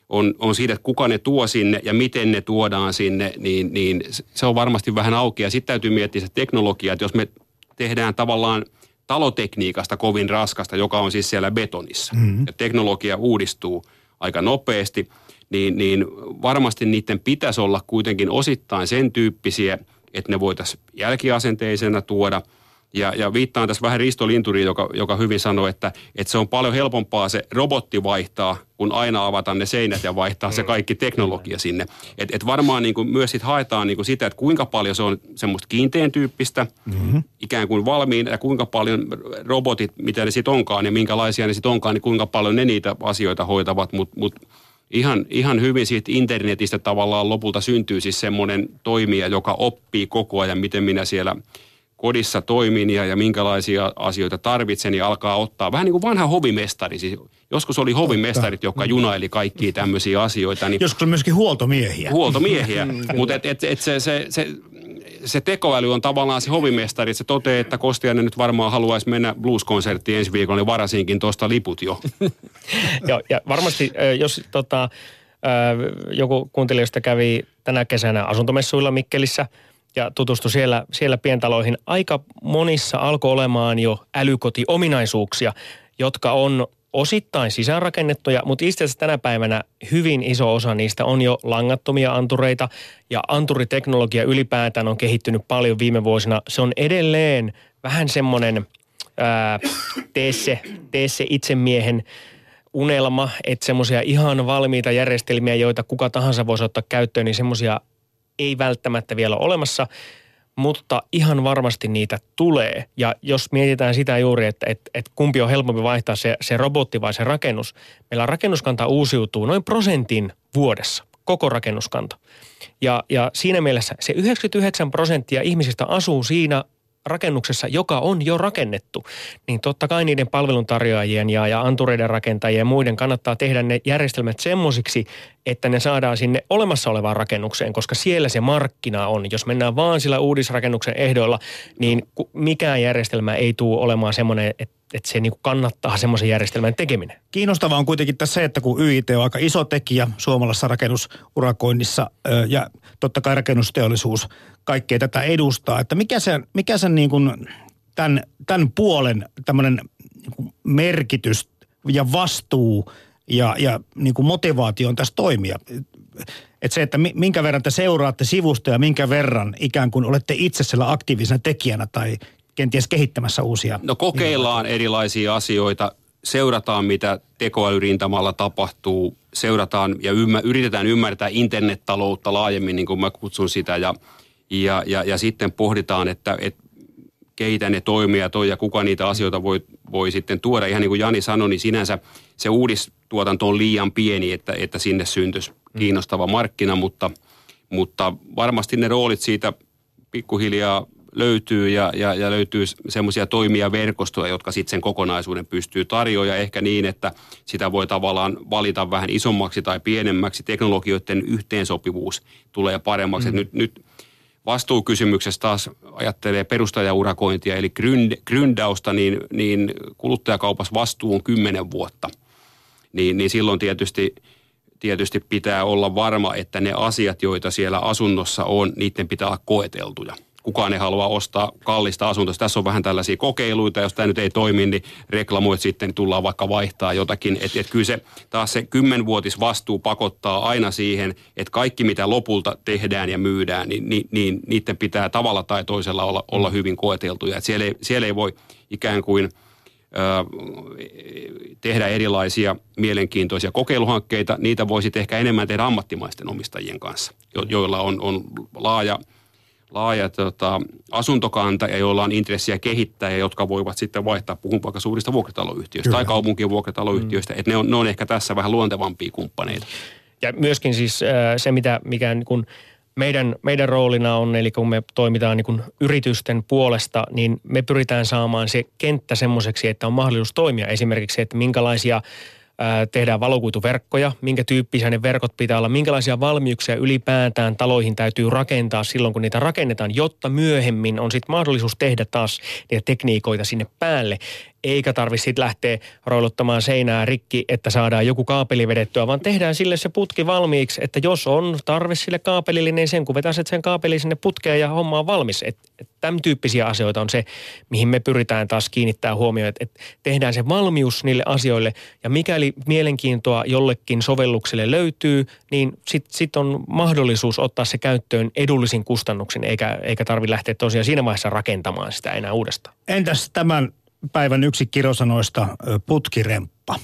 on, on siitä, että kuka ne tuo sinne ja miten ne tuodaan sinne, niin, niin se on varmasti vähän auki. Ja sitten täytyy miettiä se teknologia, että jos me tehdään tavallaan talotekniikasta kovin raskasta, joka on siis siellä betonissa, mm-hmm. ja teknologia uudistuu aika nopeasti, niin, niin varmasti niiden pitäisi olla kuitenkin osittain sen tyyppisiä, että ne voitaisiin jälkiasenteisena tuoda – ja, ja viittaan tässä vähän Risto Linturiin, joka, joka hyvin sanoi, että, että se on paljon helpompaa se robotti vaihtaa, kun aina avata ne seinät ja vaihtaa se mm. kaikki teknologia sinne. Et, et varmaan niin kuin myös sit haetaan niin kuin sitä, että kuinka paljon se on semmoista kiinteän tyyppistä, mm-hmm. ikään kuin valmiin, ja kuinka paljon robotit, mitä ne sitten onkaan ja minkälaisia ne sitten onkaan, niin kuinka paljon ne niitä asioita hoitavat, mutta mut ihan, ihan hyvin siitä internetistä tavallaan lopulta syntyy siis semmoinen toimija, joka oppii koko ajan, miten minä siellä – kodissa toimin ja, ja minkälaisia asioita tarvitsen, niin alkaa ottaa vähän niin kuin vanha hovimestari. Siis joskus oli hovimestarit, jotka junaili kaikkia tämmöisiä asioita. Niin joskus oli myöskin huoltomiehiä. Huoltomiehiä, [laughs] mutta et, et, et se, se, se, se tekoäly on tavallaan se hovimestari, että se toteaa, että Kostiainen nyt varmaan haluaisi mennä blues-konserttiin ensi viikolla, niin varasinkin tuosta liput jo. [laughs] Joo, ja varmasti jos tota, joku kuuntelijoista kävi tänä kesänä asuntomessuilla Mikkelissä – ja tutustui siellä, siellä pientaloihin. Aika monissa alkoi olemaan jo älykotiominaisuuksia, jotka on osittain sisäänrakennettuja, mutta itse asiassa tänä päivänä hyvin iso osa niistä on jo langattomia antureita ja anturiteknologia ylipäätään on kehittynyt paljon viime vuosina. Se on edelleen vähän semmoinen tee se, tee se itsemiehen unelma, että semmoisia ihan valmiita järjestelmiä, joita kuka tahansa voisi ottaa käyttöön, niin semmoisia ei välttämättä vielä ole olemassa, mutta ihan varmasti niitä tulee. Ja jos mietitään sitä juuri, että, että, että kumpi on helpompi vaihtaa se, se robotti vai se rakennus, meillä rakennuskanta uusiutuu noin prosentin vuodessa, koko rakennuskanta. Ja, ja siinä mielessä se 99 prosenttia ihmisistä asuu siinä rakennuksessa, joka on jo rakennettu, niin totta kai niiden palveluntarjoajien ja, ja antureiden rakentajien ja muiden kannattaa tehdä ne järjestelmät semmoisiksi, että ne saadaan sinne olemassa olevaan rakennukseen, koska siellä se markkina on. Jos mennään vaan sillä uudisrakennuksen ehdoilla, niin mikään järjestelmä ei tule olemaan semmoinen, että että se niin kannattaa semmoisen järjestelmän tekeminen. Kiinnostavaa on kuitenkin tässä se, että kun YIT on aika iso tekijä suomalaisessa rakennusurakoinnissa ja totta kai rakennusteollisuus kaikkea tätä edustaa, että mikä sen, mikä sen niin kuin tämän, tämän puolen tämmöinen niin merkitys ja vastuu ja, ja niin kuin motivaatio on tässä toimia. Että se, että minkä verran te seuraatte sivusta ja minkä verran ikään kuin olette itse siellä aktiivisena tekijänä tai kenties kehittämässä uusia? No kokeillaan erilaisia asioita, seurataan mitä tekoälyrintamalla tapahtuu, seurataan ja ymmär, yritetään ymmärtää internettaloutta laajemmin, niin kuin mä kutsun sitä, ja, ja, ja, ja sitten pohditaan, että, että keitä ne toimijat on ja kuka niitä asioita voi, voi sitten tuoda. Ihan niin kuin Jani sanoi, niin sinänsä se uudistuotanto on liian pieni, että, että sinne syntyisi kiinnostava markkina, mutta, mutta varmasti ne roolit siitä pikkuhiljaa löytyy ja, ja, ja löytyy semmoisia toimia verkostoja, jotka sitten sen kokonaisuuden pystyy tarjoamaan ja ehkä niin, että sitä voi tavallaan valita vähän isommaksi tai pienemmäksi. Teknologioiden yhteensopivuus tulee paremmaksi. Mm. Nyt, nyt vastuukysymyksessä taas ajattelee perustajaurakointia eli gryndausta, niin, niin kuluttajakaupassa vastuu on kymmenen vuotta. Niin, niin silloin tietysti tietysti pitää olla varma, että ne asiat, joita siellä asunnossa on, niiden pitää olla koeteltuja kukaan ei halua ostaa kallista asuntoa. Tässä on vähän tällaisia kokeiluita, jos tämä nyt ei toimi, niin reklamoit sitten, niin tullaan vaikka vaihtaa jotakin. Että et kyllä se taas se kymmenvuotis vastuu pakottaa aina siihen, että kaikki mitä lopulta tehdään ja myydään, niin, niin, niin niiden pitää tavalla tai toisella olla, olla hyvin koeteltuja. Että siellä, ei, siellä ei voi ikään kuin tehdä erilaisia mielenkiintoisia kokeiluhankkeita. Niitä voisi ehkä enemmän tehdä ammattimaisten omistajien kanssa, joilla on, on laaja – laaja tota, asuntokanta ja joilla on intressiä kehittää ja jotka voivat sitten vaihtaa, puhun vaikka suurista vuokrataloyhtiöistä Kyllä. tai kaupunkien vuokrataloyhtiöistä, mm. että ne on, ne on ehkä tässä vähän luontevampia kumppaneita. Ja myöskin siis se, mitä, mikä niin kun meidän, meidän roolina on, eli kun me toimitaan niin kun yritysten puolesta, niin me pyritään saamaan se kenttä semmoiseksi, että on mahdollisuus toimia. Esimerkiksi, että minkälaisia tehdään valokuituverkkoja, minkä tyyppisiä ne verkot pitää olla, minkälaisia valmiuksia ylipäätään taloihin täytyy rakentaa silloin, kun niitä rakennetaan, jotta myöhemmin on sitten mahdollisuus tehdä taas niitä tekniikoita sinne päälle. Eikä tarvitse sitten lähteä roiluttamaan seinää rikki, että saadaan joku kaapeli vedettyä, vaan tehdään sille se putki valmiiksi, että jos on tarve sille kaapelille, niin sen kun vetäiset sen kaapelin sinne putkeen ja homma on valmis. Et, et tämän tyyppisiä asioita on se, mihin me pyritään taas kiinnittää huomioon, että, että tehdään se valmius niille asioille ja mikäli mielenkiintoa jollekin sovellukselle löytyy, niin sitten sit on mahdollisuus ottaa se käyttöön edullisin kustannuksin, eikä, eikä tarvitse lähteä tosiaan siinä vaiheessa rakentamaan sitä enää uudestaan. Entäs tämän päivän yksi kirosanoista putkiremppa?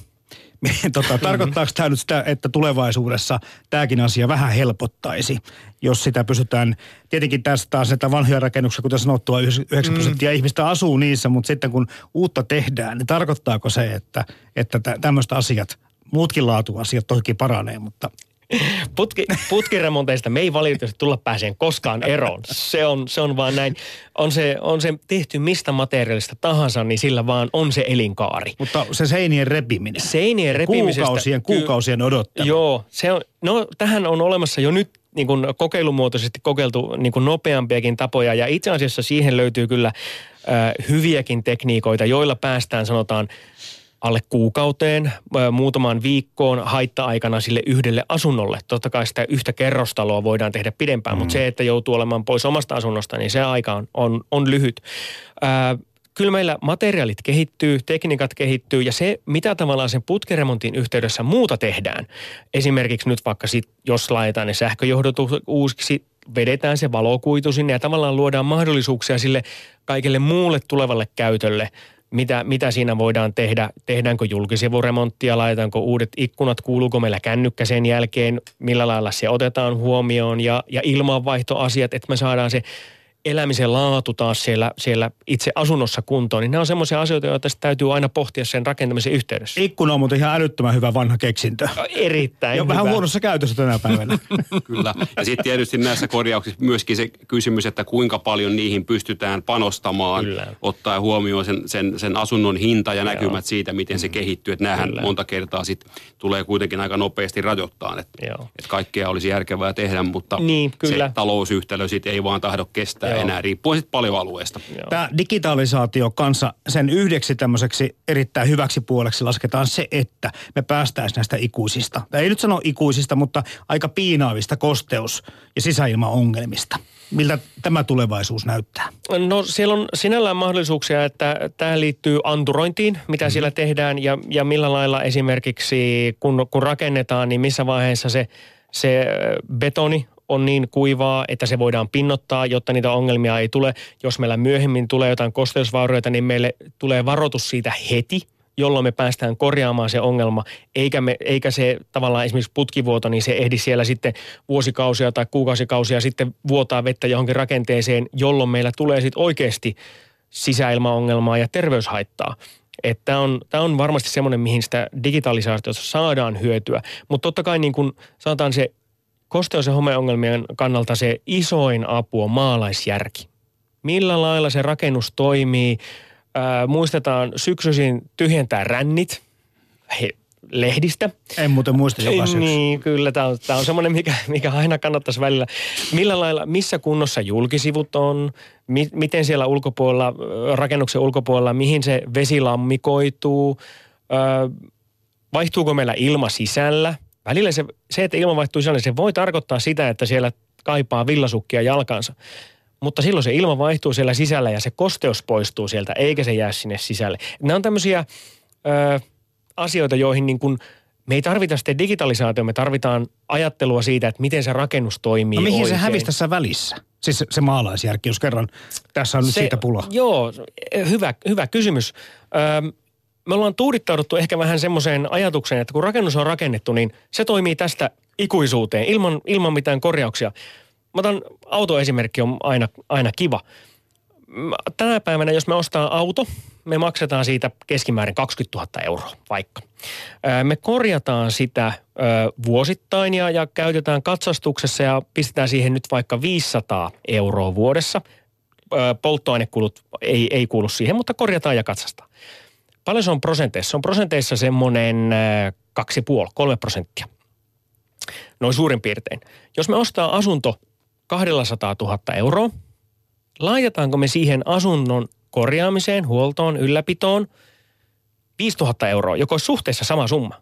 [laughs] tota, tarkoittaako tämä nyt sitä, että tulevaisuudessa tämäkin asia vähän helpottaisi, jos sitä pystytään, tietenkin tässä taas että vanhoja rakennuksia, kuten sanottua, 9 mm. prosenttia mm. ihmistä asuu niissä, mutta sitten kun uutta tehdään, niin tarkoittaako se, että, että tämmöistä asiat, muutkin laatuasiat toki paranee, mutta Putki, putkiremonteista me ei valitettavasti tulla pääseen koskaan eroon. Se on, se on vaan näin. On se, on se tehty mistä materiaalista tahansa, niin sillä vaan on se elinkaari. Mutta se seinien repiminen. Seinien repimisestä. Kuukausien, kuukausien odottelu. Joo, se on, no tähän on olemassa jo nyt niin kuin kokeilumuotoisesti kokeiltu niin kuin nopeampiakin tapoja ja itse asiassa siihen löytyy kyllä äh, hyviäkin tekniikoita, joilla päästään sanotaan alle kuukauteen, muutamaan viikkoon haitta-aikana sille yhdelle asunnolle. Totta kai sitä yhtä kerrostaloa voidaan tehdä pidempään, mm. mutta se, että joutuu olemaan pois omasta asunnosta, niin se aika on, on, on lyhyt. Ää, kyllä meillä materiaalit kehittyy, tekniikat kehittyy ja se, mitä tavallaan sen putkeremontin yhteydessä muuta tehdään. Esimerkiksi nyt vaikka sit, jos laitetaan ne sähköjohdot uusiksi, vedetään se valokuitu sinne ja tavallaan luodaan mahdollisuuksia sille kaikille muulle tulevalle käytölle – mitä, mitä siinä voidaan tehdä, tehdäänkö julkisivuremonttia, laitetaanko uudet ikkunat, kuuluuko meillä kännykkä sen jälkeen, millä lailla se otetaan huomioon? Ja, ja ilmanvaihtoasiat, että me saadaan se elämisen laatu taas siellä, siellä itse asunnossa kuntoon, niin nämä on semmoisia asioita, joita täytyy aina pohtia sen rakentamisen yhteydessä. Ikkuna on muuten ihan älyttömän hyvä vanha keksintö. Erittäin ja hyvä. vähän huonossa käytössä tänä päivänä. [laughs] Kyllä. Ja sitten tietysti näissä korjauksissa myöskin se kysymys, että kuinka paljon niihin pystytään panostamaan, Kyllä. ottaa huomioon sen, sen, sen asunnon hinta ja näkymät Joo. siitä, miten se mm. kehittyy. Että näähän Kyllä. monta kertaa sit tulee kuitenkin aika nopeasti rajoittaa, että, että kaikkea olisi järkevää tehdä, mutta niin, kyllä. se talousyhtälö sitten ei vaan tahdo kestää Joo. enää, riippuu sitten paljon alueesta. Tämä digitalisaatio kanssa, sen yhdeksi tämmöiseksi erittäin hyväksi puoleksi lasketaan se, että me päästäisiin näistä ikuisista, tai ei nyt sano ikuisista, mutta aika piinaavista kosteus- ja sisäilmaongelmista. Miltä tämä tulevaisuus näyttää? No siellä on sinällään mahdollisuuksia, että tämä liittyy anturointiin, mitä mm-hmm. siellä tehdään ja, ja millä lailla esimerkiksi kun, kun rakennetaan, niin missä vaiheessa se, se betoni on niin kuivaa, että se voidaan pinnottaa, jotta niitä ongelmia ei tule. Jos meillä myöhemmin tulee jotain kosteusvaurioita, niin meille tulee varoitus siitä heti, jolloin me päästään korjaamaan se ongelma, eikä, me, eikä se tavallaan esimerkiksi putkivuoto, niin se ehdi siellä sitten vuosikausia tai kuukausikausia sitten vuotaa vettä johonkin rakenteeseen, jolloin meillä tulee sitten oikeasti sisäilmaongelmaa ja terveyshaittaa. Tämä on, tämä on varmasti semmoinen, mihin sitä digitalisaatiossa saadaan hyötyä. Mutta totta kai niin kun sanotaan se kosteus- ja homeongelmien kannalta se isoin apu on maalaisjärki. Millä lailla se rakennus toimii? Ää, muistetaan syksyisin tyhjentää rännit he, lehdistä. En muuten muista joka syksy. Niin, kyllä. Tämä on, tämä on semmoinen, mikä, mikä aina kannattaisi välillä. Millä lailla, missä kunnossa julkisivut on, mi, miten siellä ulkopuolella, rakennuksen ulkopuolella, mihin se vesi lammikoituu, ää, vaihtuuko meillä ilma sisällä – Välillä se, se että ilma vaihtuu sisälle, se voi tarkoittaa sitä, että siellä kaipaa villasukkia jalkansa. Mutta silloin se ilma vaihtuu siellä sisällä ja se kosteus poistuu sieltä, eikä se jää sinne sisälle. Nämä on tämmöisiä ö, asioita, joihin niin kuin me ei tarvita sitten digitalisaatio, me tarvitaan ajattelua siitä, että miten se rakennus toimii No mihin oikein. se hävisi tässä välissä? Siis se, se maalaisjärki, jos kerran tässä on nyt se, siitä pula. Joo, hyvä, hyvä kysymys. Ö, me ollaan tuudittauduttu ehkä vähän semmoiseen ajatukseen, että kun rakennus on rakennettu, niin se toimii tästä ikuisuuteen ilman, ilman mitään korjauksia. Mä otan autoesimerkki on aina, aina kiva. Tänä päivänä, jos me ostaa auto, me maksetaan siitä keskimäärin 20 000 euroa vaikka. Me korjataan sitä vuosittain ja, ja käytetään katsastuksessa ja pistetään siihen nyt vaikka 500 euroa vuodessa. Polttoainekulut ei, ei kuulu siihen, mutta korjataan ja katsastaan. Paljon se on prosenteissa? Se on prosenteissa semmoinen 2,5-3 prosenttia. Noin suurin piirtein. Jos me ostaa asunto 200 000 euroa, laitetaanko me siihen asunnon korjaamiseen, huoltoon, ylläpitoon 5000 euroa, joko olisi suhteessa sama summa.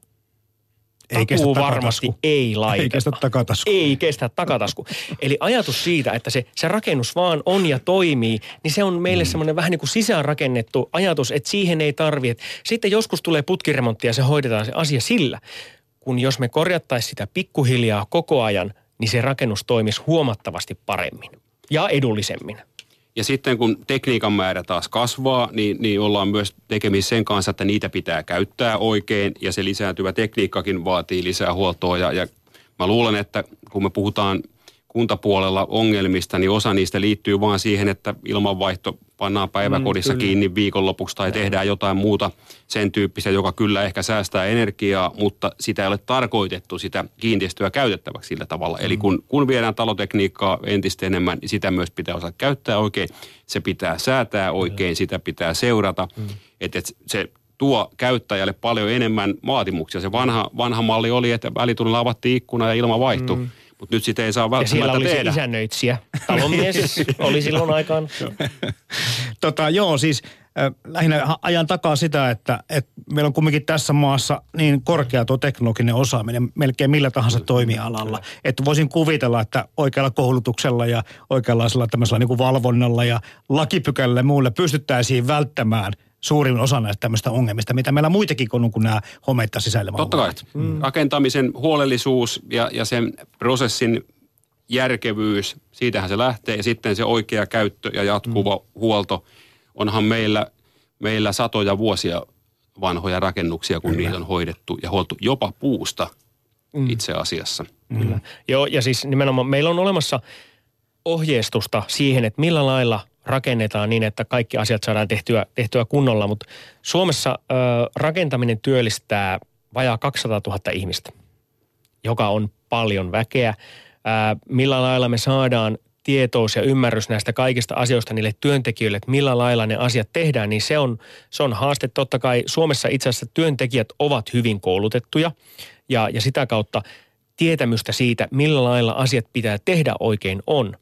Ei kestä varmasti ei laita. Ei kestä takatasku. Ei kestä takatasku. Eli ajatus siitä, että se, se rakennus vaan on ja toimii, niin se on meille mm. semmoinen vähän niin kuin sisäänrakennettu ajatus, että siihen ei tarvi. Että sitten joskus tulee putkiremontti ja se hoidetaan se asia sillä. Kun jos me korjattaisiin sitä pikkuhiljaa koko ajan, niin se rakennus toimisi huomattavasti paremmin ja edullisemmin. Ja sitten kun tekniikan määrä taas kasvaa, niin, niin ollaan myös tekemisissä sen kanssa, että niitä pitää käyttää oikein ja se lisääntyvä tekniikkakin vaatii lisää huoltoa. Ja, ja mä luulen, että kun me puhutaan kuntapuolella ongelmista, niin osa niistä liittyy vaan siihen, että ilmanvaihto pannaan päiväkodissa mm, kiinni viikonlopuksi tai tehdään jotain muuta sen tyyppistä, joka kyllä ehkä säästää energiaa, mutta sitä ei ole tarkoitettu sitä kiinteistöä käytettäväksi sillä tavalla. Mm. Eli kun, kun viedään talotekniikkaa entistä enemmän, niin sitä myös pitää osata käyttää oikein, se pitää säätää oikein, mm. sitä pitää seurata, mm. että et se tuo käyttäjälle paljon enemmän vaatimuksia. Se vanha, vanha malli oli, että välitunnilla avattiin ikkuna ja ilma vaihtui. Mm mutta nyt sitä ei saa Ja siellä välttämättä oli tehdä. se isännöitsijä. Talonmies [laughs] oli silloin aikaan. Tota, joo, siis äh, lähinnä ajan takaa sitä, että, että meillä on kumminkin tässä maassa niin korkea tuo teknologinen osaaminen melkein millä tahansa toimialalla. Että voisin kuvitella, että oikealla koulutuksella ja oikeanlaisella tämmöisellä niin kuin valvonnalla ja lakipykällä ja muulle pystyttäisiin välttämään suurin osa näistä tämmöistä ongelmista, mitä meillä muitakin on kuin nämä homeita sisäilma Totta kai. Mm. Rakentamisen huolellisuus ja, ja sen prosessin järkevyys, siitähän se lähtee. Ja sitten se oikea käyttö ja jatkuva mm. huolto. Onhan meillä, meillä satoja vuosia vanhoja rakennuksia, kun Kyllä. niitä on hoidettu ja huoltu jopa puusta mm. itse asiassa. Kyllä. Joo, ja siis nimenomaan meillä on olemassa ohjeistusta siihen, että millä lailla rakennetaan niin, että kaikki asiat saadaan tehtyä, tehtyä kunnolla. Mutta Suomessa ö, rakentaminen työllistää vajaa 200 000 ihmistä, joka on paljon väkeä. Ö, millä lailla me saadaan tietous ja ymmärrys näistä kaikista asioista niille työntekijöille, että millä lailla ne asiat tehdään, niin se on, se on haaste. Totta kai Suomessa itse asiassa työntekijät ovat hyvin koulutettuja ja, ja sitä kautta tietämystä siitä, millä lailla asiat pitää tehdä oikein on.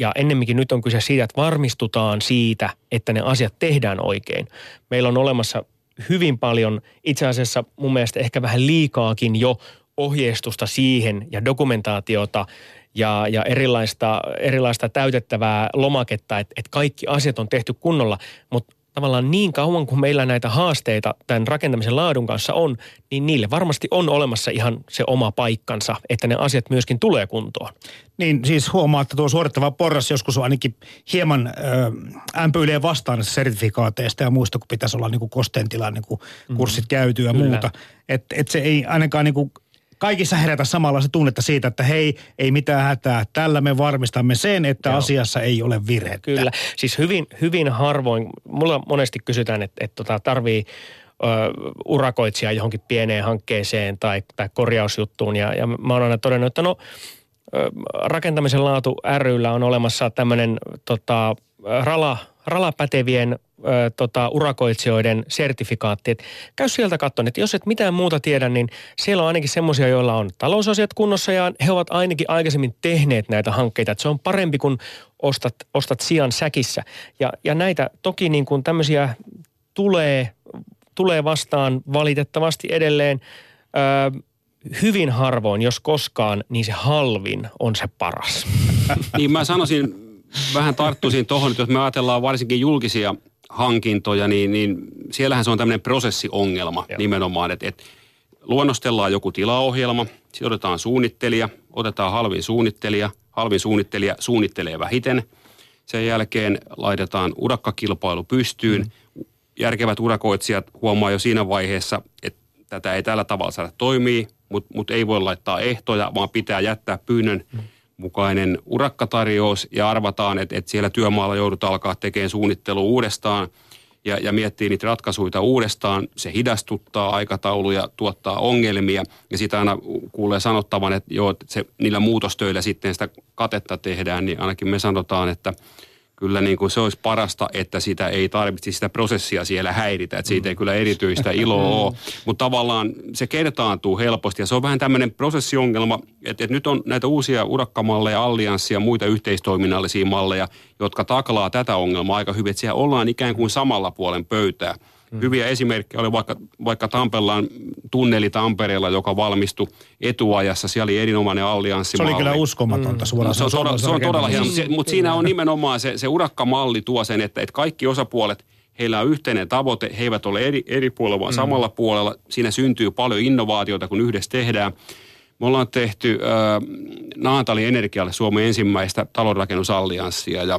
Ja ennemminkin nyt on kyse siitä, että varmistutaan siitä, että ne asiat tehdään oikein. Meillä on olemassa hyvin paljon, itse asiassa mun mielestä ehkä vähän liikaakin jo ohjeistusta siihen ja dokumentaatiota ja, ja erilaista, erilaista täytettävää lomaketta, että, että kaikki asiat on tehty kunnolla, mutta tavallaan niin kauan kuin meillä näitä haasteita tämän rakentamisen laadun kanssa on, niin niille varmasti on olemassa ihan se oma paikkansa, että ne asiat myöskin tulee kuntoon. Niin siis huomaa, että tuo suorittava porras joskus on ainakin hieman ö, ämpyilee vastaan sertifikaateista ja muista, kun pitäisi olla niin kuin kostentilan niin kuin kurssit käyty ja Kyllä. muuta. Että et se ei ainakaan niin kuin kaikissa herätä samalla se tunnetta siitä, että hei, ei mitään hätää. Tällä me varmistamme sen, että Joo. asiassa ei ole virhettä. Kyllä, siis hyvin, hyvin harvoin, mulla monesti kysytään, että, että tota, tarvii ö, urakoitsija johonkin pieneen hankkeeseen tai, tai korjausjuttuun ja, ja mä oon aina todennut, että no ö, rakentamisen laatu ryllä on olemassa tämmöinen tota, rala, ralapätevien tota, urakoitsijoiden sertifikaatti. Et käy sieltä katsomaan, että jos et mitään muuta tiedä, niin siellä on ainakin semmoisia, joilla on talousasiat kunnossa ja he ovat ainakin aikaisemmin tehneet näitä hankkeita. Et se on parempi kuin ostat, ostat sijan säkissä. Ja, ja näitä toki niin kuin tämmöisiä tulee, tulee vastaan valitettavasti edelleen ö, hyvin harvoin, jos koskaan, niin se halvin on se paras. [laughs] Niin mä sanoisin, vähän tarttuisin tuohon, että jos me ajatellaan varsinkin julkisia hankintoja, niin, niin siellähän se on tämmöinen prosessiongelma Joo. nimenomaan, että, että luonnostellaan joku tilaohjelma, sitten otetaan suunnittelija, otetaan halvin suunnittelija, halvin suunnittelija suunnittelee vähiten, sen jälkeen laitetaan urakkakilpailu pystyyn, järkevät urakoitsijat huomaa jo siinä vaiheessa, että tätä ei tällä tavalla saada toimii, mutta mut ei voi laittaa ehtoja, vaan pitää jättää pyynnön mukainen urakkatarjous ja arvataan, että, että siellä työmaalla joudutaan alkaa tekemään suunnittelu uudestaan ja, ja miettii niitä ratkaisuja uudestaan. Se hidastuttaa aikatauluja, tuottaa ongelmia ja sitä aina kuulee sanottavan, että joo, se, niillä muutostöillä sitten sitä katetta tehdään, niin ainakin me sanotaan, että kyllä niin kuin se olisi parasta, että sitä ei tarvitse sitä prosessia siellä häiritä, että siitä ei kyllä erityistä iloa ole. Mutta tavallaan se kertaantuu helposti ja se on vähän tämmöinen prosessiongelma, että, että nyt on näitä uusia urakkamalleja, allianssia ja muita yhteistoiminnallisia malleja, jotka taklaa tätä ongelmaa aika hyvin, että siellä ollaan ikään kuin samalla puolen pöytää. Mm. Hyviä esimerkkejä oli vaikka, vaikka Tampeellaan tunneli Tampereella, joka valmistui etuajassa. Siellä oli erinomainen allianssi. Se oli kyllä uskomatonta mm. suoraan. Se on, todella, se on todella hieno, mutta siinä on nimenomaan se, se urakkamalli tuo sen, että, että kaikki osapuolet, heillä on yhteinen tavoite, he eivät ole eri, eri puolella, vaan mm. samalla puolella. Siinä syntyy paljon innovaatioita, kun yhdessä tehdään. Me ollaan tehty äh, Naantalin Energialle Suomen ensimmäistä talonrakennusallianssia ja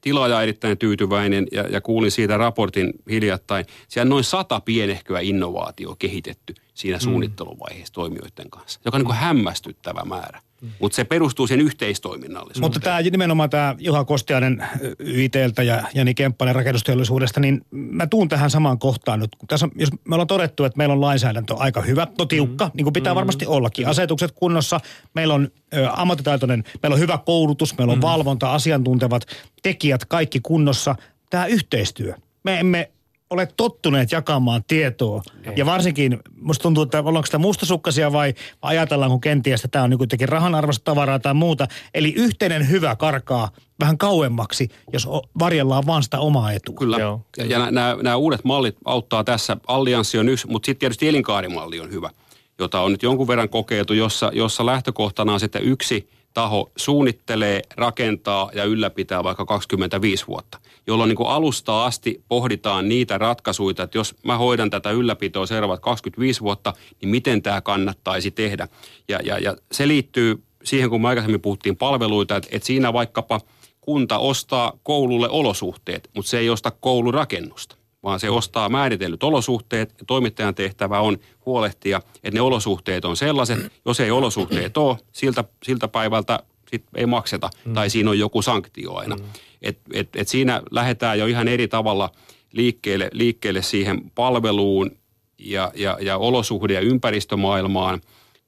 tilaaja erittäin tyytyväinen ja, ja kuulin siitä raportin hiljattain. Siellä on noin sata pienehköä innovaatio kehitetty siinä mm. suunnitteluvaiheessa toimijoiden kanssa, joka on niin hämmästyttävä määrä. Mutta se perustuu sen yhteistoiminnallisuuteen. Mutta tämä nimenomaan tämä Juha Kostiainen YTltä ja Jani Kemppainen rakennusteollisuudesta, niin mä tuun tähän samaan kohtaan nyt. Tässä, jos me ollaan todettu, että meillä on lainsäädäntö aika hyvä, no tiukka, mm. niin kuin pitää mm. varmasti ollakin. Asetukset kunnossa, meillä on ö, ammattitaitoinen, meillä on hyvä koulutus, meillä on mm. valvonta, asiantuntevat tekijät, kaikki kunnossa. Tämä yhteistyö. Me emme ole tottuneet jakamaan tietoa. Ei. Ja varsinkin, musta tuntuu, että ollaanko sitä mustasukkaisia vai ajatellaanko kenties, että tämä on kuitenkin rahan arvosta tavaraa tai muuta. Eli yhteinen hyvä karkaa vähän kauemmaksi, jos varjellaan vaan sitä omaa etua. Kyllä. Joo, kyllä. Ja nämä, nämä uudet mallit auttaa tässä. Allianssi on yksi, mutta sitten tietysti elinkaarimalli on hyvä, jota on nyt jonkun verran kokeiltu, jossa, jossa lähtökohtana on sitten yksi – taho suunnittelee, rakentaa ja ylläpitää vaikka 25 vuotta, jolloin niin kuin alusta asti pohditaan niitä ratkaisuja, että jos mä hoidan tätä ylläpitoa seuraavat 25 vuotta, niin miten tämä kannattaisi tehdä. Ja, ja, ja se liittyy siihen, kun me aikaisemmin puhuttiin palveluita, että, että siinä vaikkapa kunta ostaa koululle olosuhteet, mutta se ei osta koulurakennusta vaan se ostaa määritellyt olosuhteet ja toimittajan tehtävä on huolehtia, että ne olosuhteet on sellaiset. Jos ei olosuhteet ole, siltä, siltä päivältä sit ei makseta mm. tai siinä on joku sanktio aina. Mm. Et, et, et siinä lähdetään jo ihan eri tavalla liikkeelle, liikkeelle siihen palveluun ja, ja, ja olosuhde- ja ympäristömaailmaan,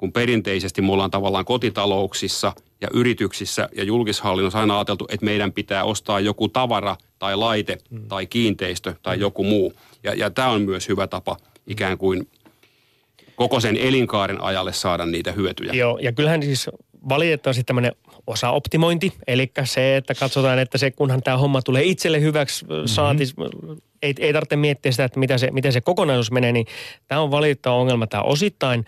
kun perinteisesti me ollaan tavallaan kotitalouksissa ja yrityksissä ja julkishallinnossa aina ajateltu, että meidän pitää ostaa joku tavara tai laite mm. tai kiinteistö tai joku muu. Ja, ja tämä on myös hyvä tapa ikään kuin koko sen elinkaaren ajalle saada niitä hyötyjä. Joo, ja kyllähän siis valitettavasti tämmöinen osaoptimointi, eli se, että katsotaan, että se kunhan tämä homma tulee itselle hyväksi mm-hmm. saatis, ei, ei tarvitse miettiä sitä, että mitä se, miten se kokonaisuus menee, niin tämä on valitettava ongelma. Tämä osittain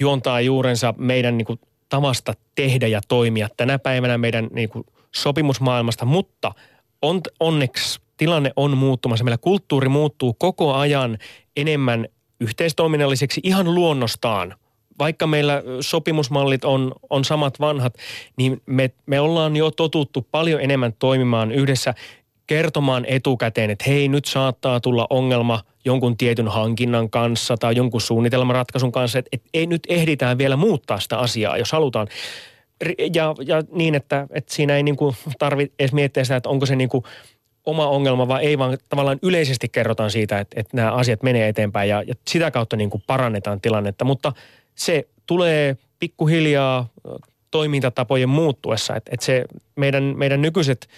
juontaa juurensa meidän niin kuin, tavasta tehdä ja toimia tänä päivänä meidän niin kuin, sopimusmaailmasta, mutta – on, onneksi tilanne on muuttumassa. Meillä kulttuuri muuttuu koko ajan enemmän yhteistoiminnalliseksi ihan luonnostaan. Vaikka meillä sopimusmallit on, on samat vanhat, niin me, me ollaan jo totuttu paljon enemmän toimimaan yhdessä kertomaan etukäteen, että hei nyt saattaa tulla ongelma jonkun tietyn hankinnan kanssa tai jonkun suunnitelmaratkaisun kanssa, että, että ei nyt ehditään vielä muuttaa sitä asiaa, jos halutaan ja, ja niin, että, että siinä ei niin tarvitse edes miettiä sitä, että onko se niin kuin oma ongelma vai ei, vaan tavallaan yleisesti kerrotaan siitä, että, että nämä asiat menee eteenpäin ja, ja sitä kautta niin kuin parannetaan tilannetta. Mutta se tulee pikkuhiljaa toimintatapojen muuttuessa, että, että se meidän, meidän nykyiset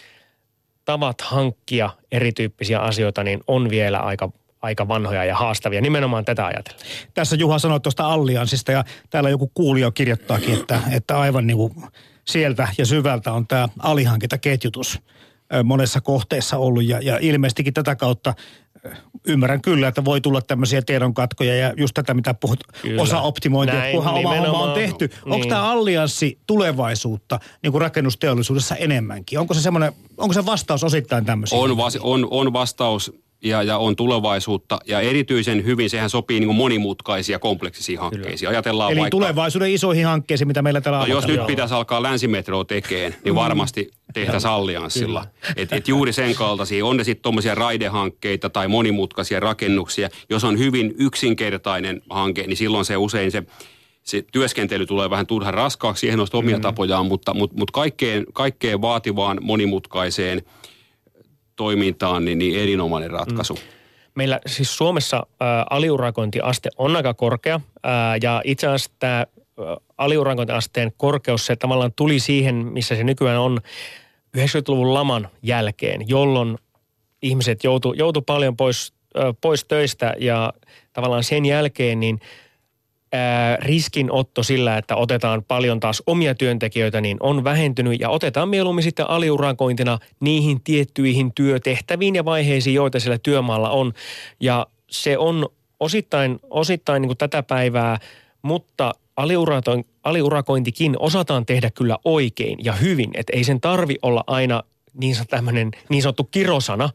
tavat hankkia erityyppisiä asioita, niin on vielä aika aika vanhoja ja haastavia, nimenomaan tätä ajatellen. Tässä Juha sanoi tuosta allianssista ja täällä joku kuulija kirjoittaakin, että, että aivan niin kuin sieltä ja syvältä on tämä alihankintaketjutus monessa kohteessa ollut ja, ja ilmeisestikin tätä kautta ymmärrän kyllä, että voi tulla tämmöisiä tiedonkatkoja ja just tätä, mitä puhut, kyllä. osa optimointia, kunhan oma homma on tehty. Niin. Onko tämä allianssi tulevaisuutta niin kuin rakennusteollisuudessa enemmänkin? Onko se semmoinen, onko se vastaus osittain tämmöisiä? On, vas, on, on vastaus ja, ja on tulevaisuutta. Ja erityisen hyvin sehän sopii niin kuin monimutkaisia kompleksisia hankkeisiin. Ajatellaan Eli vaikka, tulevaisuuden isoihin hankkeisiin, mitä meillä täällä no, Jos nyt pitäisi alkaa länsimetroa tekemään, niin mm. varmasti tehtäisiin allianssilla. Et, et juuri sen kaltaisia, on ne sitten tuommoisia raidehankkeita tai monimutkaisia rakennuksia. Jos on hyvin yksinkertainen hanke, niin silloin se usein se se työskentely tulee vähän turhan raskaaksi, siihen on omia mm. tapojaan, mutta, mutta, mutta kaikkeen, kaikkeen vaativaan, monimutkaiseen – toimintaan, niin, niin erinomainen ratkaisu. Mm. Meillä siis Suomessa ä, aliurakointiaste on aika korkea ä, ja itse asiassa tämä aliurakointiasteen korkeus, se tavallaan tuli siihen, missä se nykyään on 90-luvun laman jälkeen, jolloin ihmiset joutu, joutu paljon pois, ä, pois töistä ja tavallaan sen jälkeen niin ää, riskinotto sillä, että otetaan paljon taas omia työntekijöitä, niin on vähentynyt ja otetaan mieluummin sitten aliurakointina niihin tiettyihin työtehtäviin ja vaiheisiin, joita siellä työmaalla on. Ja se on osittain, osittain niin kuin tätä päivää, mutta aliurakointikin osataan tehdä kyllä oikein ja hyvin. Että ei sen tarvi olla aina niin, tämmöinen niin sanottu kirosana,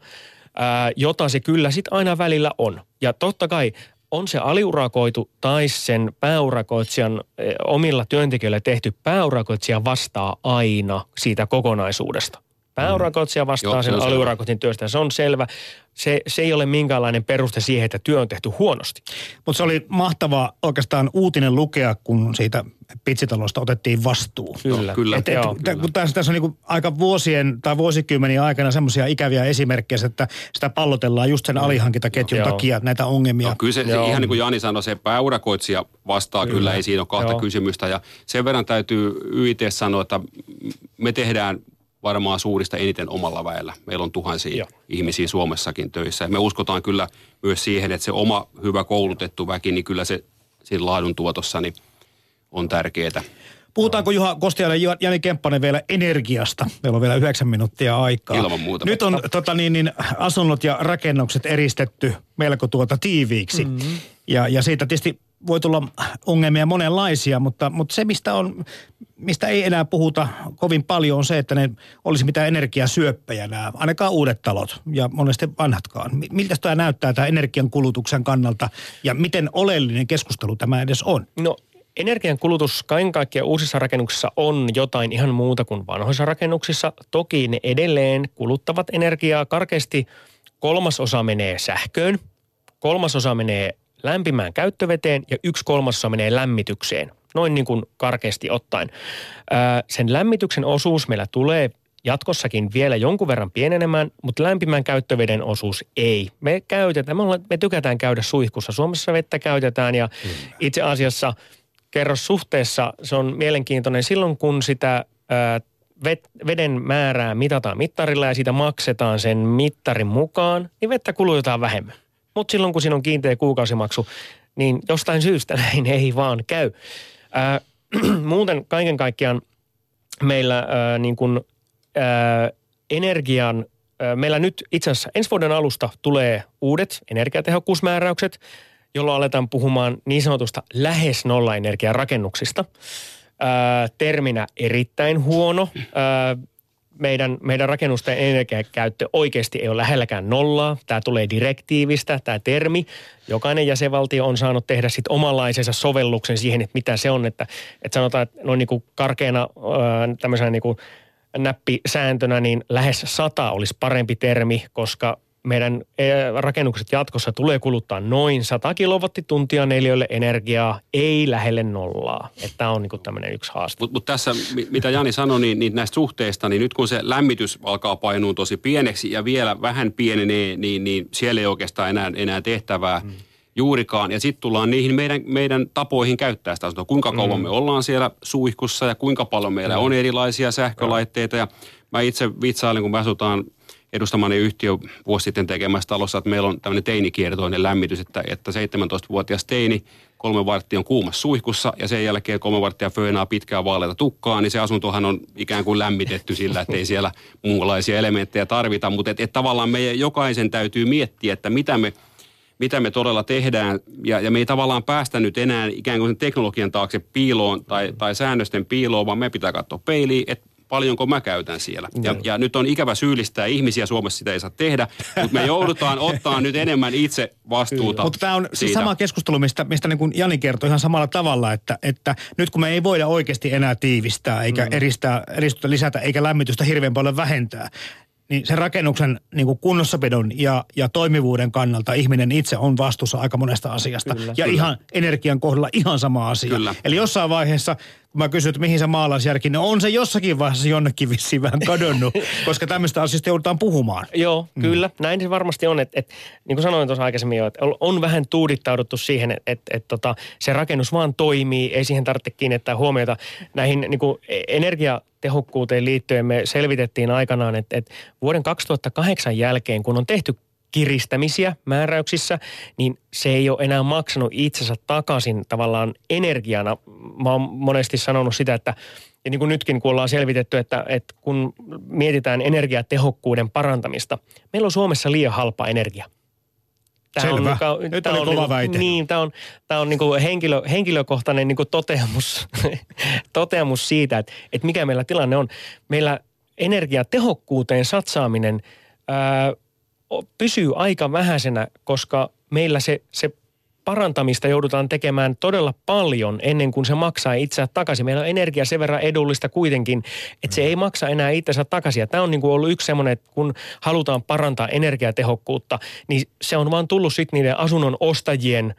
ää, jota se kyllä sitten aina välillä on. Ja totta kai on se aliurakoitu tai sen pääurakoitsijan omilla työntekijöillä tehty pääurakoitsija vastaa aina siitä kokonaisuudesta. Pääurakoitsija vastaa Joo, sen aliurakoitin työstä, se on selvä. Se, se ei ole minkäänlainen peruste siihen, että työ on tehty huonosti. Mutta se oli mahtava oikeastaan uutinen lukea, kun siitä pitsitalosta otettiin vastuu. Kyllä. kyllä. Et, et, Joo, kyllä. Kun tässä, tässä on niinku aika vuosien tai vuosikymmeniä aikana semmoisia ikäviä esimerkkejä, että sitä pallotellaan just sen alihankintaketjun Joo. takia näitä ongelmia. No, kyllä se, Joo. ihan niin kuin Jani sanoi, se pääurakoitsija vastaa kyllä, kyllä ei siinä ole kahta Joo. kysymystä. Ja sen verran täytyy YIT sanoa, että me tehdään varmaan suurista eniten omalla väellä. Meillä on tuhansia Joo. ihmisiä Suomessakin töissä. me uskotaan kyllä myös siihen, että se oma hyvä koulutettu väki, niin kyllä se siinä laadun tuotossa niin on tärkeää. Puhutaanko Juha Kostiainen ja Jani Kemppanen vielä energiasta? Meillä on vielä yhdeksän minuuttia aikaa. Ilman muuta. Nyt on tota, niin, niin, asunnot ja rakennukset eristetty melko tuota tiiviiksi. Mm-hmm. Ja, ja siitä tietysti voi tulla ongelmia monenlaisia, mutta, mutta se, mistä, on, mistä ei enää puhuta kovin paljon, on se, että ne olisi mitään energiasyöppejä nämä, ainakaan uudet talot ja monesti vanhatkaan. Miltä tämä näyttää tämä energian kulutuksen kannalta ja miten oleellinen keskustelu tämä edes on? No Energian kulutus kaiken kaikkiaan uusissa rakennuksissa on jotain ihan muuta kuin vanhoissa rakennuksissa. Toki ne edelleen kuluttavat energiaa. Karkeasti kolmasosa menee sähköön, kolmasosa menee lämpimään käyttöveteen ja yksi kolmasosa menee lämmitykseen. Noin niin kuin karkeasti ottaen. sen lämmityksen osuus meillä tulee jatkossakin vielä jonkun verran pienenemään, mutta lämpimän käyttöveden osuus ei. Me käytetään, me, ollaan, me tykätään käydä suihkussa. Suomessa vettä käytetään ja itse asiassa kerrossuhteessa se on mielenkiintoinen silloin, kun sitä veden määrää mitataan mittarilla ja siitä maksetaan sen mittarin mukaan, niin vettä kulutetaan vähemmän. Mutta silloin, kun siinä on kiinteä kuukausimaksu, niin jostain syystä [laughs] näin ei vaan käy. Ää, [clears throat] muuten kaiken kaikkiaan meillä ää, niin kun, ää, energian, ää, meillä nyt itse asiassa ensi vuoden alusta tulee uudet energiatehokkuusmääräykset, jolloin aletaan puhumaan niin sanotusta lähes nollaenergiarakennuksista. Ää, terminä erittäin huono. Ää, meidän, meidän rakennusten energiakäyttö oikeasti ei ole lähelläkään nollaa. Tämä tulee direktiivistä, tämä termi. Jokainen jäsenvaltio on saanut tehdä sitten omanlaisensa sovelluksen siihen, että mitä se on. Että, että sanotaan, että noin niin kuin karkeana tämmöisenä niin kuin näppisääntönä, niin lähes sata olisi parempi termi, koska meidän eh, rakennukset jatkossa tulee kuluttaa noin 100 kilowattituntia neliölle energiaa, ei lähelle nollaa. Että tämä on niin tämmöinen yksi haaste. Mutta mut tässä, mitä Jani sanoi, niin, niin näistä suhteista, niin nyt kun se lämmitys alkaa painua tosi pieneksi ja vielä vähän pienenee, niin, niin siellä ei oikeastaan enää, enää tehtävää. Hmm juurikaan. Ja sitten tullaan niihin meidän, meidän tapoihin käyttää sitä asuntoa. Kuinka kauan mm. me ollaan siellä suihkussa ja kuinka paljon meillä mm. on erilaisia sähkölaitteita. Ja mä itse vitsailen, kun me asutaan – edustamani yhtiö vuosi sitten tekemässä talossa, että meillä on tämmöinen teinikiertoinen lämmitys, että, että 17-vuotias teini kolme varttia on kuumassa suihkussa ja sen jälkeen kolme varttia föönaa pitkää vaaleita tukkaa, niin se asuntohan on ikään kuin lämmitetty sillä, että ei siellä muunlaisia elementtejä tarvita. Mutta et, et tavallaan meidän jokaisen täytyy miettiä, että mitä me, mitä me todella tehdään ja, ja me ei tavallaan päästä nyt enää ikään kuin teknologian taakse piiloon tai, tai säännösten piiloon, vaan me pitää katsoa peiliin, että paljonko mä käytän siellä. Ja, ja nyt on ikävä syyllistää ihmisiä, Suomessa sitä ei saa tehdä, mutta me joudutaan ottaa nyt enemmän itse vastuuta. Mutta tämä on siis sama keskustelu, mistä, mistä niin kuin Jani kertoi ihan samalla tavalla, että, että nyt kun me ei voida oikeasti enää tiivistää, eikä mm. eristää, eristystä lisätä, eikä lämmitystä hirveän paljon vähentää, niin sen rakennuksen niin kuin kunnossapidon ja, ja toimivuuden kannalta ihminen itse on vastuussa aika monesta asiasta. Kyllä, ja kyllä. ihan energian kohdalla ihan sama asia. Kyllä. Eli jossain vaiheessa kun mä kysyn, että mihin se maalaisjärki, niin on se jossakin vaiheessa jonnekin vissiin vähän kadonnut, [laughs] koska tämmöistä asioista joudutaan puhumaan. Joo, mm. kyllä. Näin se varmasti on. Että, että, niin kuin sanoin tuossa aikaisemmin jo, että on vähän tuudittauduttu siihen, että, että, että tota, se rakennus vaan toimii, ei siihen tarvitse kiinnittää huomiota. Näihin niin kuin energiatehokkuuteen liittyen me selvitettiin aikanaan, että, että vuoden 2008 jälkeen, kun on tehty kiristämisiä määräyksissä, niin se ei ole enää maksanut itsensä takaisin tavallaan energiana. Mä oon monesti sanonut sitä, että ja niin kuin nytkin, kun ollaan selvitetty, että, että kun mietitään energiatehokkuuden parantamista, meillä on Suomessa liian halpa energia. Tämä Selvä. On, Nyt tämä oli on, kova väite. Niin, tämä on, tämä on niin kuin henkilö, henkilökohtainen niin kuin toteamus, [laughs] toteamus siitä, että, että mikä meillä tilanne on. Meillä energiatehokkuuteen satsaaminen ää, pysyy aika vähäisenä, koska meillä se, se parantamista joudutaan tekemään todella paljon ennen kuin se maksaa itseään takaisin. Meillä on energia sen verran edullista kuitenkin, että se ei maksa enää itsensä takaisin. Ja tämä on niin kuin ollut yksi semmoinen, että kun halutaan parantaa energiatehokkuutta, niin se on vaan tullut sitten niiden asunnon ostajien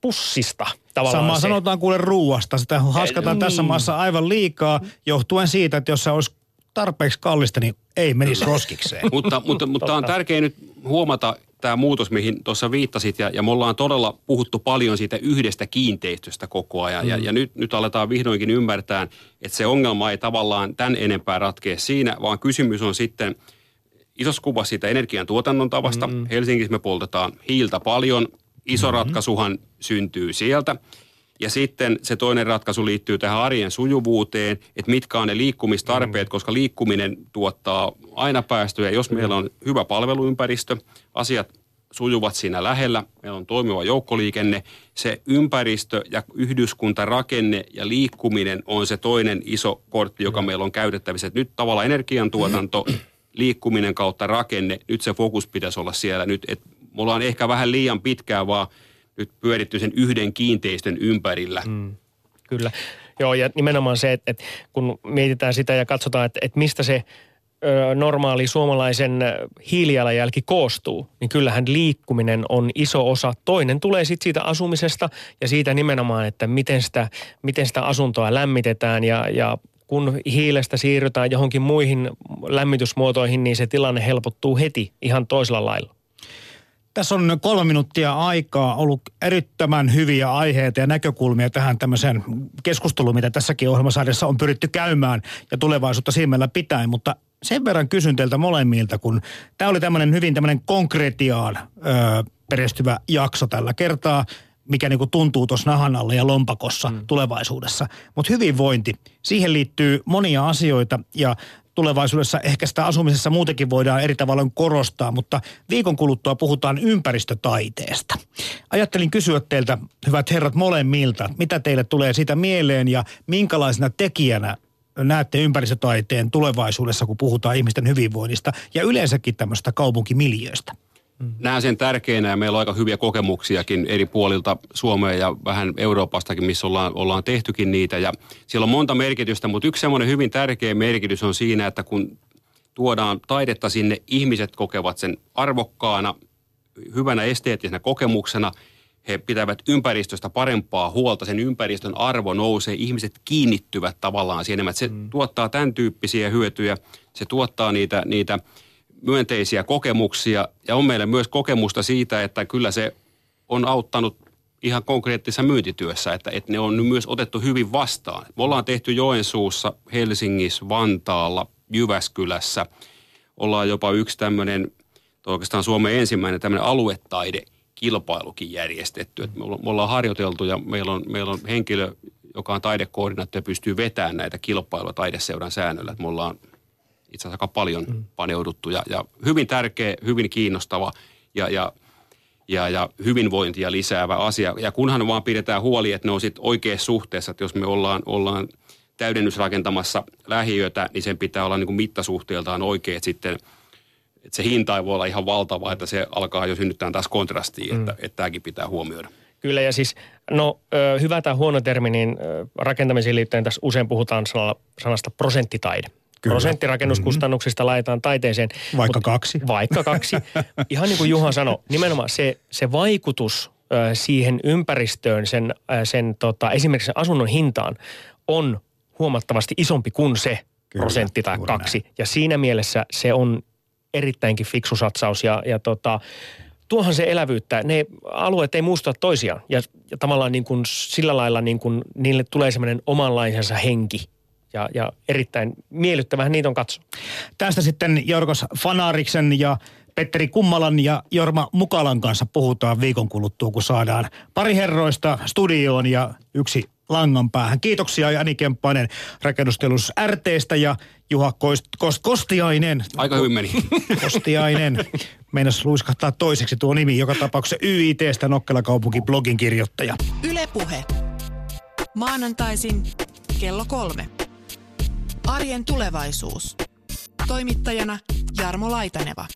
pussista tavallaan Samaa se. sanotaan kuule ruuasta. Sitä haskataan tässä niin. maassa aivan liikaa johtuen siitä, että jos se olisi tarpeeksi kallista, niin ei menisi [laughs] roskikseen. mutta, mutta, mutta on tärkeää nyt huomata tämä muutos, mihin tuossa viittasit, ja, ja me ollaan todella puhuttu paljon siitä yhdestä kiinteistöstä koko ajan, mm. ja, ja nyt, nyt aletaan vihdoinkin ymmärtää, että se ongelma ei tavallaan tämän enempää ratkea siinä, vaan kysymys on sitten isossa kuvassa siitä energiantuotannon tavasta. Mm. Helsingissä me poltetaan hiiltä paljon, iso mm-hmm. ratkaisuhan syntyy sieltä. Ja sitten se toinen ratkaisu liittyy tähän arjen sujuvuuteen, että mitkä on ne liikkumistarpeet, mm. koska liikkuminen tuottaa aina päästöjä. Jos mm. meillä on hyvä palveluympäristö, asiat sujuvat siinä lähellä, meillä on toimiva joukkoliikenne, se ympäristö ja yhdyskuntarakenne ja liikkuminen on se toinen iso kortti, joka mm. meillä on käytettävissä. Että nyt tavallaan energiantuotanto, liikkuminen kautta rakenne, nyt se fokus pitäisi olla siellä. Nyt, että me ollaan ehkä vähän liian pitkään vaan – nyt pyöritty sen yhden kiinteistön ympärillä. Mm, kyllä. Joo, ja nimenomaan se, että, että kun mietitään sitä ja katsotaan, että, että mistä se ö, normaali suomalaisen hiilijalanjälki koostuu, niin kyllähän liikkuminen on iso osa. Toinen tulee sitten siitä asumisesta ja siitä nimenomaan, että miten sitä, miten sitä asuntoa lämmitetään ja, ja kun hiilestä siirrytään johonkin muihin lämmitysmuotoihin, niin se tilanne helpottuu heti ihan toisella lailla. Tässä on kolme minuuttia aikaa ollut erittäin hyviä aiheita ja näkökulmia tähän tämmöiseen keskusteluun, mitä tässäkin ohjelmasarjassa on pyritty käymään ja tulevaisuutta silmällä pitäen, mutta sen verran kysyn teiltä molemmilta, kun tämä oli tämmöinen hyvin tämmöinen konkretiaan öö, perestyvä jakso tällä kertaa, mikä niinku tuntuu tuossa nahan alla ja lompakossa mm. tulevaisuudessa. Mutta hyvinvointi, siihen liittyy monia asioita ja tulevaisuudessa ehkä sitä asumisessa muutenkin voidaan eri tavalla korostaa, mutta viikon kuluttua puhutaan ympäristötaiteesta. Ajattelin kysyä teiltä, hyvät herrat molemmilta, mitä teille tulee siitä mieleen ja minkälaisena tekijänä näette ympäristötaiteen tulevaisuudessa, kun puhutaan ihmisten hyvinvoinnista ja yleensäkin tämmöistä kaupunkimiljöistä? Mm. Näen sen tärkeänä ja meillä on aika hyviä kokemuksiakin eri puolilta Suomea ja vähän Euroopastakin, missä ollaan, ollaan tehtykin niitä. Ja siellä on monta merkitystä, mutta yksi semmoinen hyvin tärkeä merkitys on siinä, että kun tuodaan taidetta sinne, ihmiset kokevat sen arvokkaana, hyvänä esteettisenä kokemuksena. He pitävät ympäristöstä parempaa huolta, sen ympäristön arvo nousee, ihmiset kiinnittyvät tavallaan siihen, että se mm. tuottaa tämän tyyppisiä hyötyjä, se tuottaa niitä, niitä – myönteisiä kokemuksia ja on meillä myös kokemusta siitä, että kyllä se on auttanut ihan konkreettisessa myyntityössä, että, että ne on myös otettu hyvin vastaan. Me ollaan tehty Joensuussa, Helsingissä, Vantaalla, Jyväskylässä. Ollaan jopa yksi tämmöinen, oikeastaan Suomen ensimmäinen tämmöinen aluetaide kilpailukin järjestetty. Että me ollaan harjoiteltu ja meillä on, meillä on henkilö, joka on taidekoordinaattori ja pystyy vetämään näitä kilpailuja taideseuran säännöllä. Että me ollaan itse asiassa aika paljon mm. paneuduttu ja, ja hyvin tärkeä, hyvin kiinnostava ja, ja, ja, ja hyvinvointia lisäävä asia. Ja kunhan vaan pidetään huoli, että ne on sitten oikeassa suhteessa, että jos me ollaan, ollaan täydennysrakentamassa lähiötä, niin sen pitää olla niin kuin mittasuhteeltaan oikein, että sitten että se hinta ei voi olla ihan valtava, että se alkaa jo synnyttää taas kontrastia, mm. että, että tämäkin pitää huomioida. Kyllä ja siis, no hyvä tai huono termi, niin rakentamisiin liittyen tässä usein puhutaan sanasta prosenttitaide. Kyllä. Prosenttirakennuskustannuksista mm-hmm. laitetaan taiteeseen. Vaikka kaksi. Vaikka kaksi. Ihan niin kuin Juha sanoi, nimenomaan se, se vaikutus ö, siihen ympäristöön, sen, ö, sen tota, esimerkiksi sen asunnon hintaan on huomattavasti isompi kuin se Kyllä, prosentti tai kaksi. Näin. Ja siinä mielessä se on erittäinkin fiksu satsaus ja, ja tota, tuohan se elävyyttä. Ne alueet ei muusta toisiaan ja, ja tavallaan niin kuin sillä lailla niin kuin niille tulee semmoinen omanlaisensa henki – ja, ja erittäin miellyttävähän niitä on katsoa. Tästä sitten Jorgos Fanariksen ja Petteri Kummalan ja Jorma Mukalan kanssa puhutaan viikon kuluttua, kun saadaan pari herroista studioon ja yksi langan päähän. Kiitoksia Jani Kemppainen rakennustelus RTstä ja Juha Kost, Kost, Kostiainen. Aika hyvin meni. [laughs] Kostiainen. Meinas luiskahtaa toiseksi tuo nimi. Joka tapauksessa YITstä Nokkela kaupunki blogin kirjoittaja. Ylepuhe. Maanantaisin kello kolme. Arjen tulevaisuus. Toimittajana Jarmo Laitaneva.